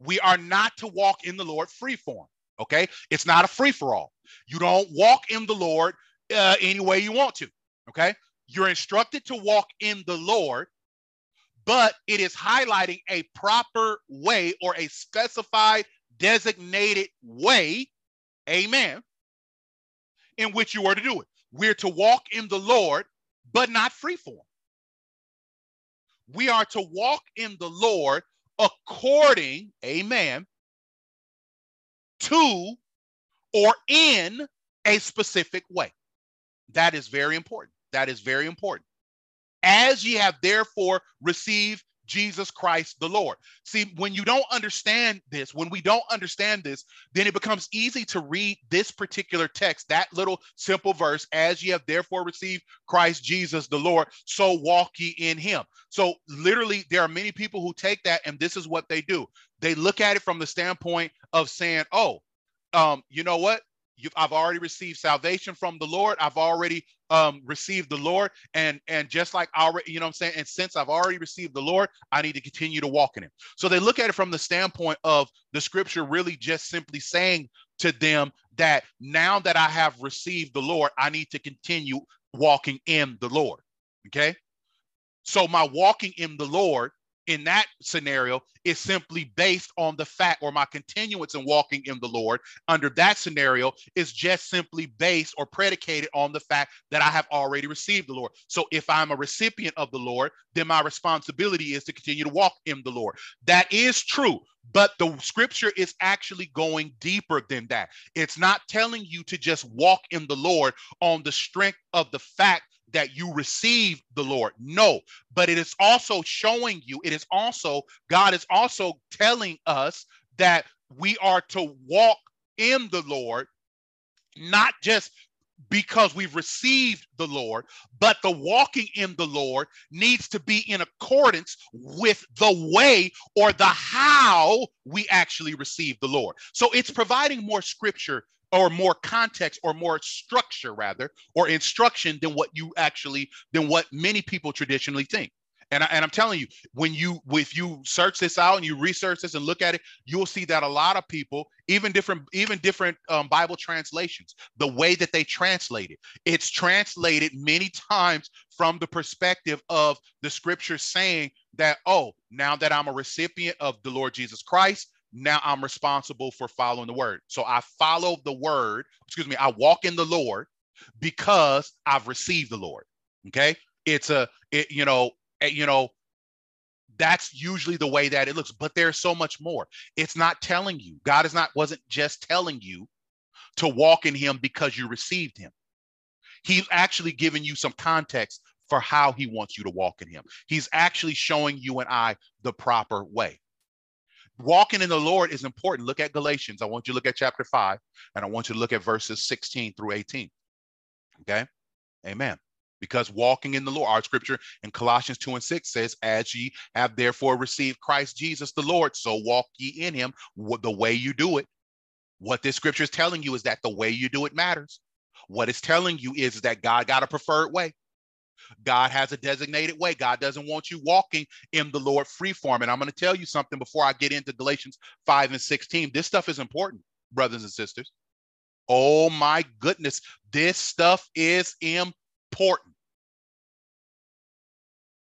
we are not to walk in the Lord free form. Okay. It's not a free for all. You don't walk in the Lord uh, any way you want to. Okay. You're instructed to walk in the Lord, but it is highlighting a proper way or a specified designated way. Amen in which you are to do it. We're to walk in the Lord, but not freeform. We are to walk in the Lord according, amen, to or in a specific way. That is very important. That is very important. As ye have therefore received Jesus Christ the Lord. See, when you don't understand this, when we don't understand this, then it becomes easy to read this particular text, that little simple verse, as ye have therefore received Christ Jesus the Lord, so walk ye in him. So, literally, there are many people who take that and this is what they do. They look at it from the standpoint of saying, oh, um, you know what? You've, I've already received salvation from the Lord. I've already um, received the Lord, and and just like already, you know, what I'm saying, and since I've already received the Lord, I need to continue to walk in Him. So they look at it from the standpoint of the Scripture really just simply saying to them that now that I have received the Lord, I need to continue walking in the Lord. Okay, so my walking in the Lord in that scenario is simply based on the fact or my continuance in walking in the Lord under that scenario is just simply based or predicated on the fact that I have already received the Lord. So if I'm a recipient of the Lord, then my responsibility is to continue to walk in the Lord. That is true. But the scripture is actually going deeper than that. It's not telling you to just walk in the Lord on the strength of the fact that you receive the Lord. No, but it is also showing you, it is also, God is also telling us that we are to walk in the Lord, not just because we've received the Lord, but the walking in the Lord needs to be in accordance with the way or the how we actually receive the Lord. So it's providing more scripture or more context or more structure rather or instruction than what you actually than what many people traditionally think. And, I, and i'm telling you when you if you search this out and you research this and look at it you'll see that a lot of people even different even different um, bible translations the way that they translate it it's translated many times from the perspective of the scripture saying that oh now that i'm a recipient of the lord jesus christ now I'm responsible for following the word. So I follow the word, excuse me, I walk in the Lord because I've received the Lord. Okay. It's a, it, you know, eh, you know, that's usually the way that it looks, but there's so much more. It's not telling you, God is not, wasn't just telling you to walk in him because you received him. He's actually giving you some context for how he wants you to walk in him. He's actually showing you and I the proper way walking in the Lord is important. Look at Galatians. I want you to look at chapter 5, and I want you to look at verses 16 through 18. Okay. Amen. Because walking in the Lord, our scripture in Colossians 2 and 6 says, As ye have therefore received Christ Jesus the Lord, so walk ye in him the way you do it. What this scripture is telling you is that the way you do it matters. What it's telling you is that God got a preferred way. God has a designated way. God doesn't want you walking in the Lord free form. And I'm going to tell you something before I get into Galatians 5 and 16. This stuff is important, brothers and sisters. Oh my goodness. This stuff is important.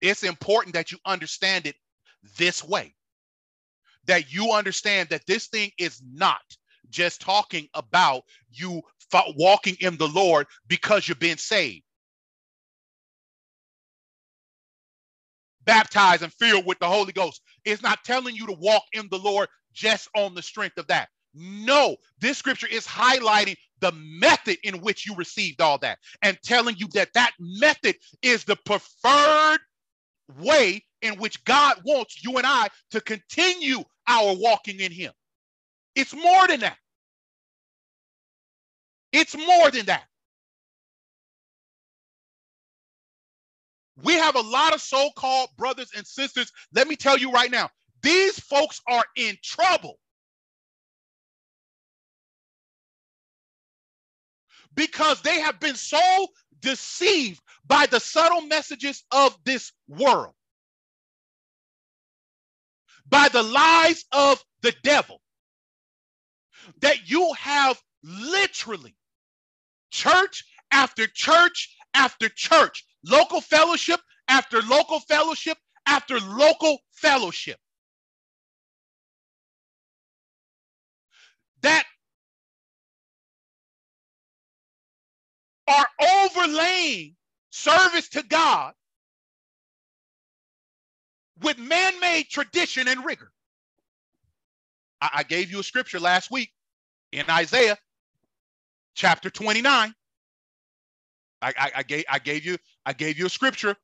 It's important that you understand it this way. That you understand that this thing is not just talking about you walking in the Lord because you've been saved. Baptized and filled with the Holy Ghost. It's not telling you to walk in the Lord just on the strength of that. No, this scripture is highlighting the method in which you received all that and telling you that that method is the preferred way in which God wants you and I to continue our walking in Him. It's more than that. It's more than that. We have a lot of so called brothers and sisters. Let me tell you right now, these folks are in trouble. Because they have been so deceived by the subtle messages of this world, by the lies of the devil, that you have literally church after church after church local fellowship after local fellowship after local fellowship. That are overlaying service to God with man made tradition and rigor. I, I, gave you a scripture last week in Isaiah chapter 29. I, I, I, gave I gave you I gave you a scripture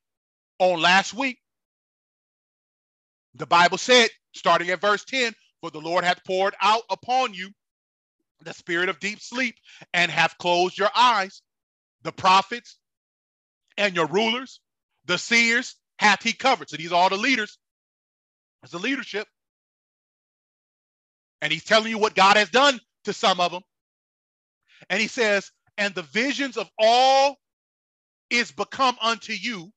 on last week. The Bible said, starting at verse 10, for the Lord hath poured out upon you the spirit of deep sleep and hath closed your eyes. The prophets and your rulers, the seers hath he covered. So these are all the leaders. It's the leadership. And he's telling you what God has done to some of them. And he says, and the visions of all is become unto you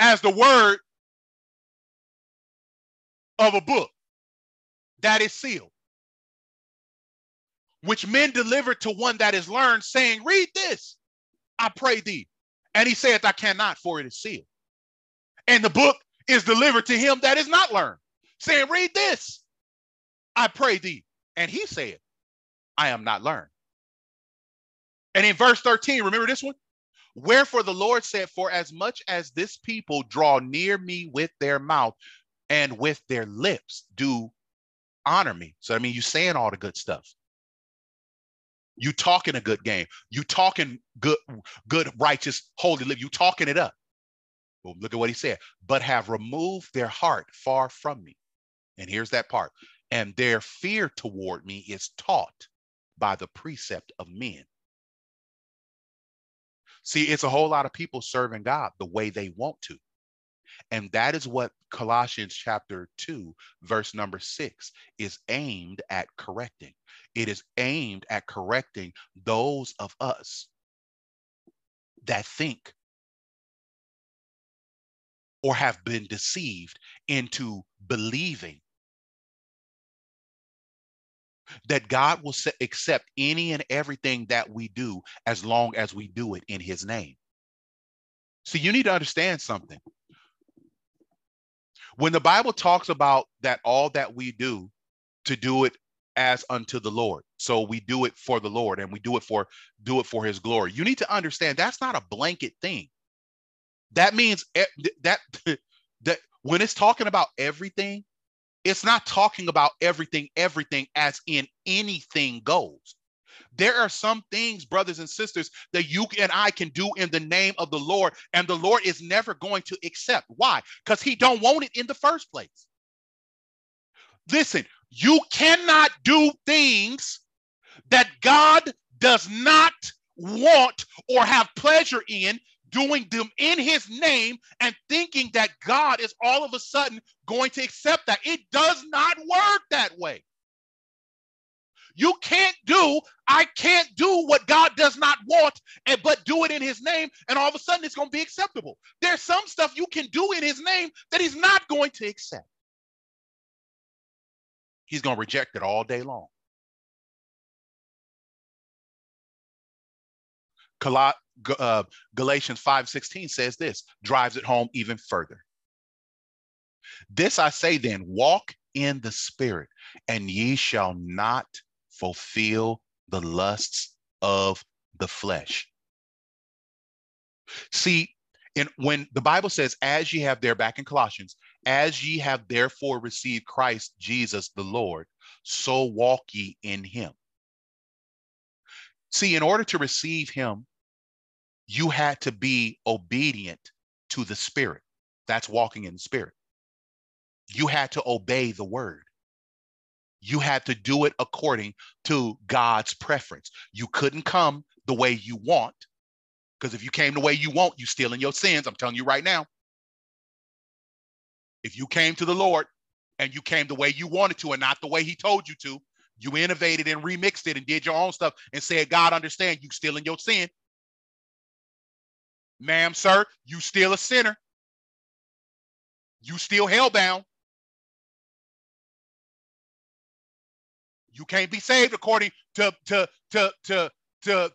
as the word of a book that is sealed, which men deliver to one that is learned, saying, Read this, I pray thee. And he saith, I cannot, for it is sealed. And the book is delivered to him that is not learned, saying, Read this. I pray thee. And he said, I am not learned. And in verse 13, remember this one? Wherefore the Lord said, For as much as this people draw near me with their mouth and with their lips do honor me. So I mean, you saying all the good stuff. You talking a good game. You talking good, good, righteous, holy live. You talking it up. Well, look at what he said. But have removed their heart far from me. And here's that part. And their fear toward me is taught by the precept of men. See, it's a whole lot of people serving God the way they want to. And that is what Colossians chapter 2, verse number 6 is aimed at correcting. It is aimed at correcting those of us that think or have been deceived into believing that God will accept any and everything that we do as long as we do it in his name. See, you need to understand something. When the Bible talks about that all that we do to do it as unto the Lord. So we do it for the Lord and we do it for do it for his glory. You need to understand that's not a blanket thing. That means that (laughs) that when it's talking about everything, it's not talking about everything, everything as in anything goes. There are some things, brothers and sisters, that you and I can do in the name of the Lord, and the Lord is never going to accept. Why? Because He don't want it in the first place. Listen, you cannot do things that God does not want or have pleasure in doing them in his name and thinking that God is all of a sudden going to accept that. It does not work that way. You can't do, I can't do what God does not want, and but do it in his name, and all of a sudden it's going to be acceptable. There's some stuff you can do in his name that he's not going to accept. He's going to reject it all day long. Uh, Galatians 5:16 says this, drives it home even further. This I say then, walk in the spirit, and ye shall not fulfill the lusts of the flesh. See, in when the Bible says, as ye have there back in Colossians, as ye have therefore received Christ Jesus the Lord, so walk ye in him. See, in order to receive him, you had to be obedient to the Spirit. That's walking in the Spirit. You had to obey the word. You had to do it according to God's preference. You couldn't come the way you want, because if you came the way you want, you still in your sins. I'm telling you right now. If you came to the Lord and you came the way you wanted to and not the way he told you to, you innovated and remixed it and did your own stuff and said, God, understand you still in your sin. Ma'am, sir, you still a sinner. You still hellbound. You can't be saved according to to to to to,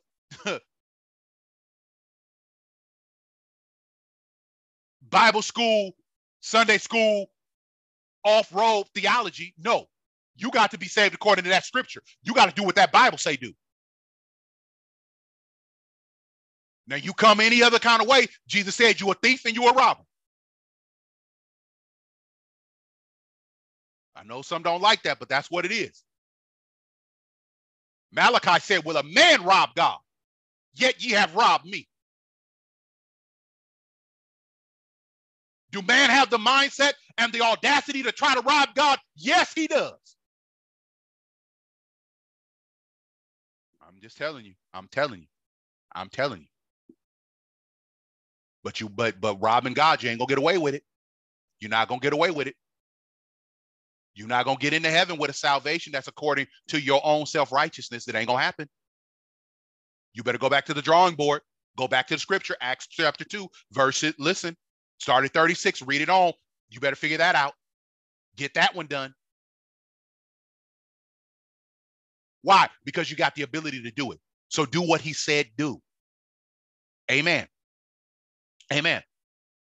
to (laughs) Bible school, Sunday school, off-road theology. No, you got to be saved according to that scripture. You got to do what that Bible say do. Now you come any other kind of way, Jesus said you a thief and you a robber. I know some don't like that, but that's what it is. Malachi said, Will a man rob God? Yet ye have robbed me. Do man have the mindset and the audacity to try to rob God? Yes, he does. I'm just telling you. I'm telling you. I'm telling you. But you, but but robbing God, you ain't gonna get away with it. You're not gonna get away with it. You're not gonna get into heaven with a salvation that's according to your own self-righteousness. It ain't gonna happen. You better go back to the drawing board. Go back to the scripture, Acts chapter 2, verse it. Listen, start at 36, read it on. You better figure that out. Get that one done. Why? Because you got the ability to do it. So do what he said do. Amen. Amen.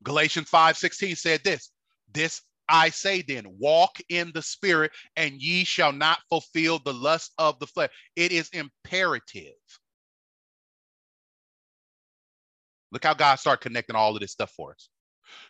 Galatians 5 16 said this This I say then, walk in the spirit, and ye shall not fulfill the lust of the flesh. It is imperative. Look how God started connecting all of this stuff for us.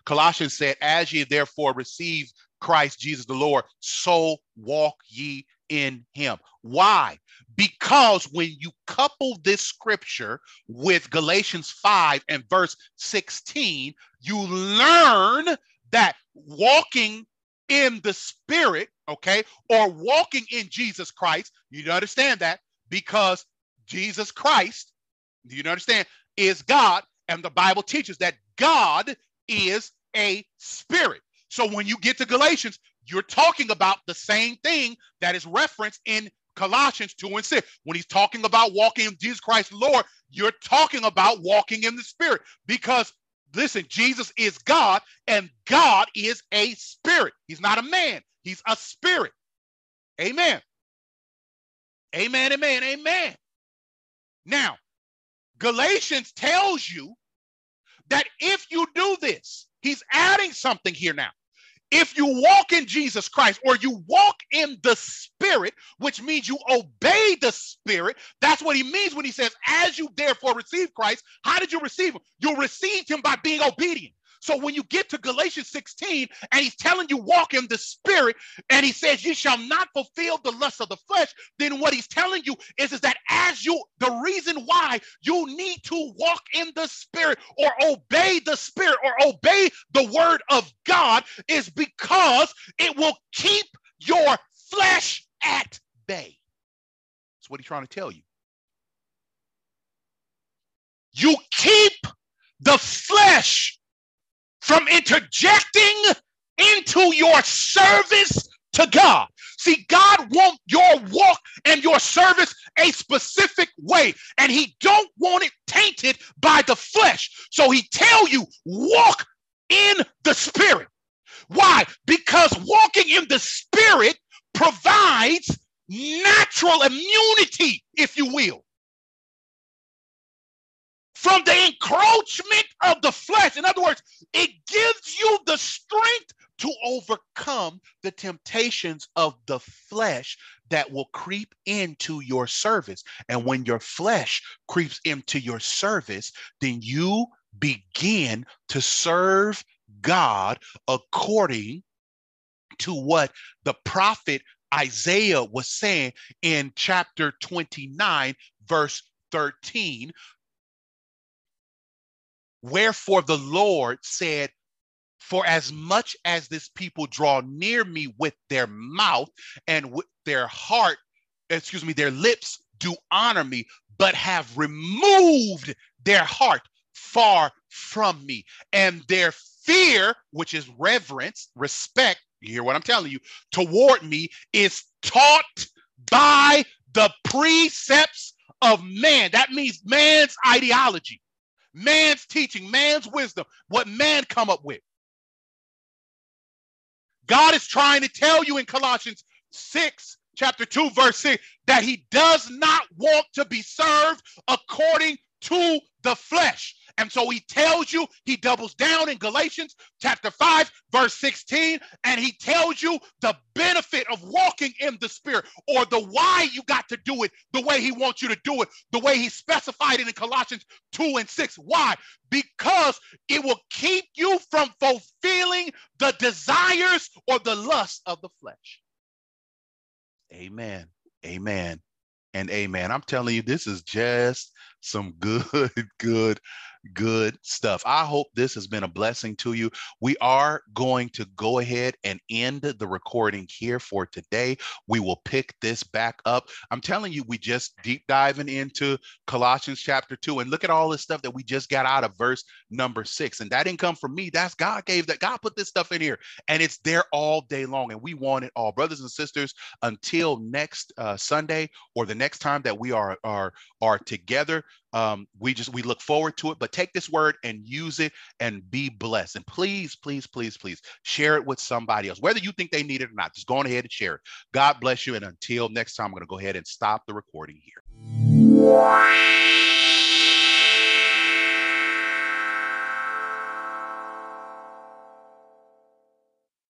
Colossians said, As ye therefore receive Christ Jesus the Lord, so walk ye in him. Why? Because when you couple this scripture with Galatians 5 and verse 16, you learn that walking in the spirit, okay, or walking in Jesus Christ, you understand that because Jesus Christ, you understand, is God. And the Bible teaches that God is a spirit. So when you get to Galatians, you're talking about the same thing that is referenced in Colossians 2 and 6. When he's talking about walking in Jesus Christ Lord, you're talking about walking in the Spirit because listen, Jesus is God and God is a spirit. He's not a man, he's a spirit. Amen. Amen, amen, amen. Now, Galatians tells you that if you do this, he's adding something here now. If you walk in Jesus Christ or you walk in the Spirit, which means you obey the Spirit, that's what he means when he says, As you therefore receive Christ, how did you receive him? You received him by being obedient. So when you get to Galatians 16 and he's telling you walk in the spirit and he says you shall not fulfill the lust of the flesh, then what he's telling you is, is that as you the reason why you need to walk in the spirit or obey the spirit or obey the word of God is because it will keep your flesh at bay. That's what he's trying to tell you. You keep the flesh from interjecting into your service to God. See, God wants your walk and your service a specific way, and He don't want it tainted by the flesh. So He tell you walk in the Spirit. Why? Because walking in the Spirit provides natural immunity, if you will from the encroachment of the flesh. In other words, it gives you the strength to overcome the temptations of the flesh that will creep into your service. And when your flesh creeps into your service, then you begin to serve God according to what the prophet Isaiah was saying in chapter 29, verse 13 Wherefore the Lord said, For as much as this people draw near me with their mouth and with their heart, excuse me, their lips do honor me, but have removed their heart far from me, and their fear, which is reverence, respect, you hear what I'm telling you, toward me is taught by the precepts of man. That means man's ideology man's teaching, man's wisdom, what man come up with. God is trying to tell you in Colossians 6, chapter 2, verse 6, that he does not want to be served according to the flesh. And so he tells you, he doubles down in Galatians chapter 5, verse 16, and he tells you the benefit of walking in the spirit or the why you got to do it the way he wants you to do it, the way he specified it in Colossians 2 and 6. Why? Because it will keep you from fulfilling the desires or the lust of the flesh. Amen. Amen. And amen. I'm telling you, this is just some good, (laughs) good good stuff. I hope this has been a blessing to you. We are going to go ahead and end the recording here for today. We will pick this back up. I'm telling you, we just deep diving into Colossians chapter 2 and look at all this stuff that we just got out of verse number 6. And that didn't come from me. That's God gave that. God put this stuff in here and it's there all day long and we want it all. Brothers and sisters, until next uh, Sunday or the next time that we are are are together, um, we just we look forward to it but take this word and use it and be blessed. And please please please please share it with somebody else whether you think they need it or not. Just go on ahead and share it. God bless you and until next time i'm going to go ahead and stop the recording here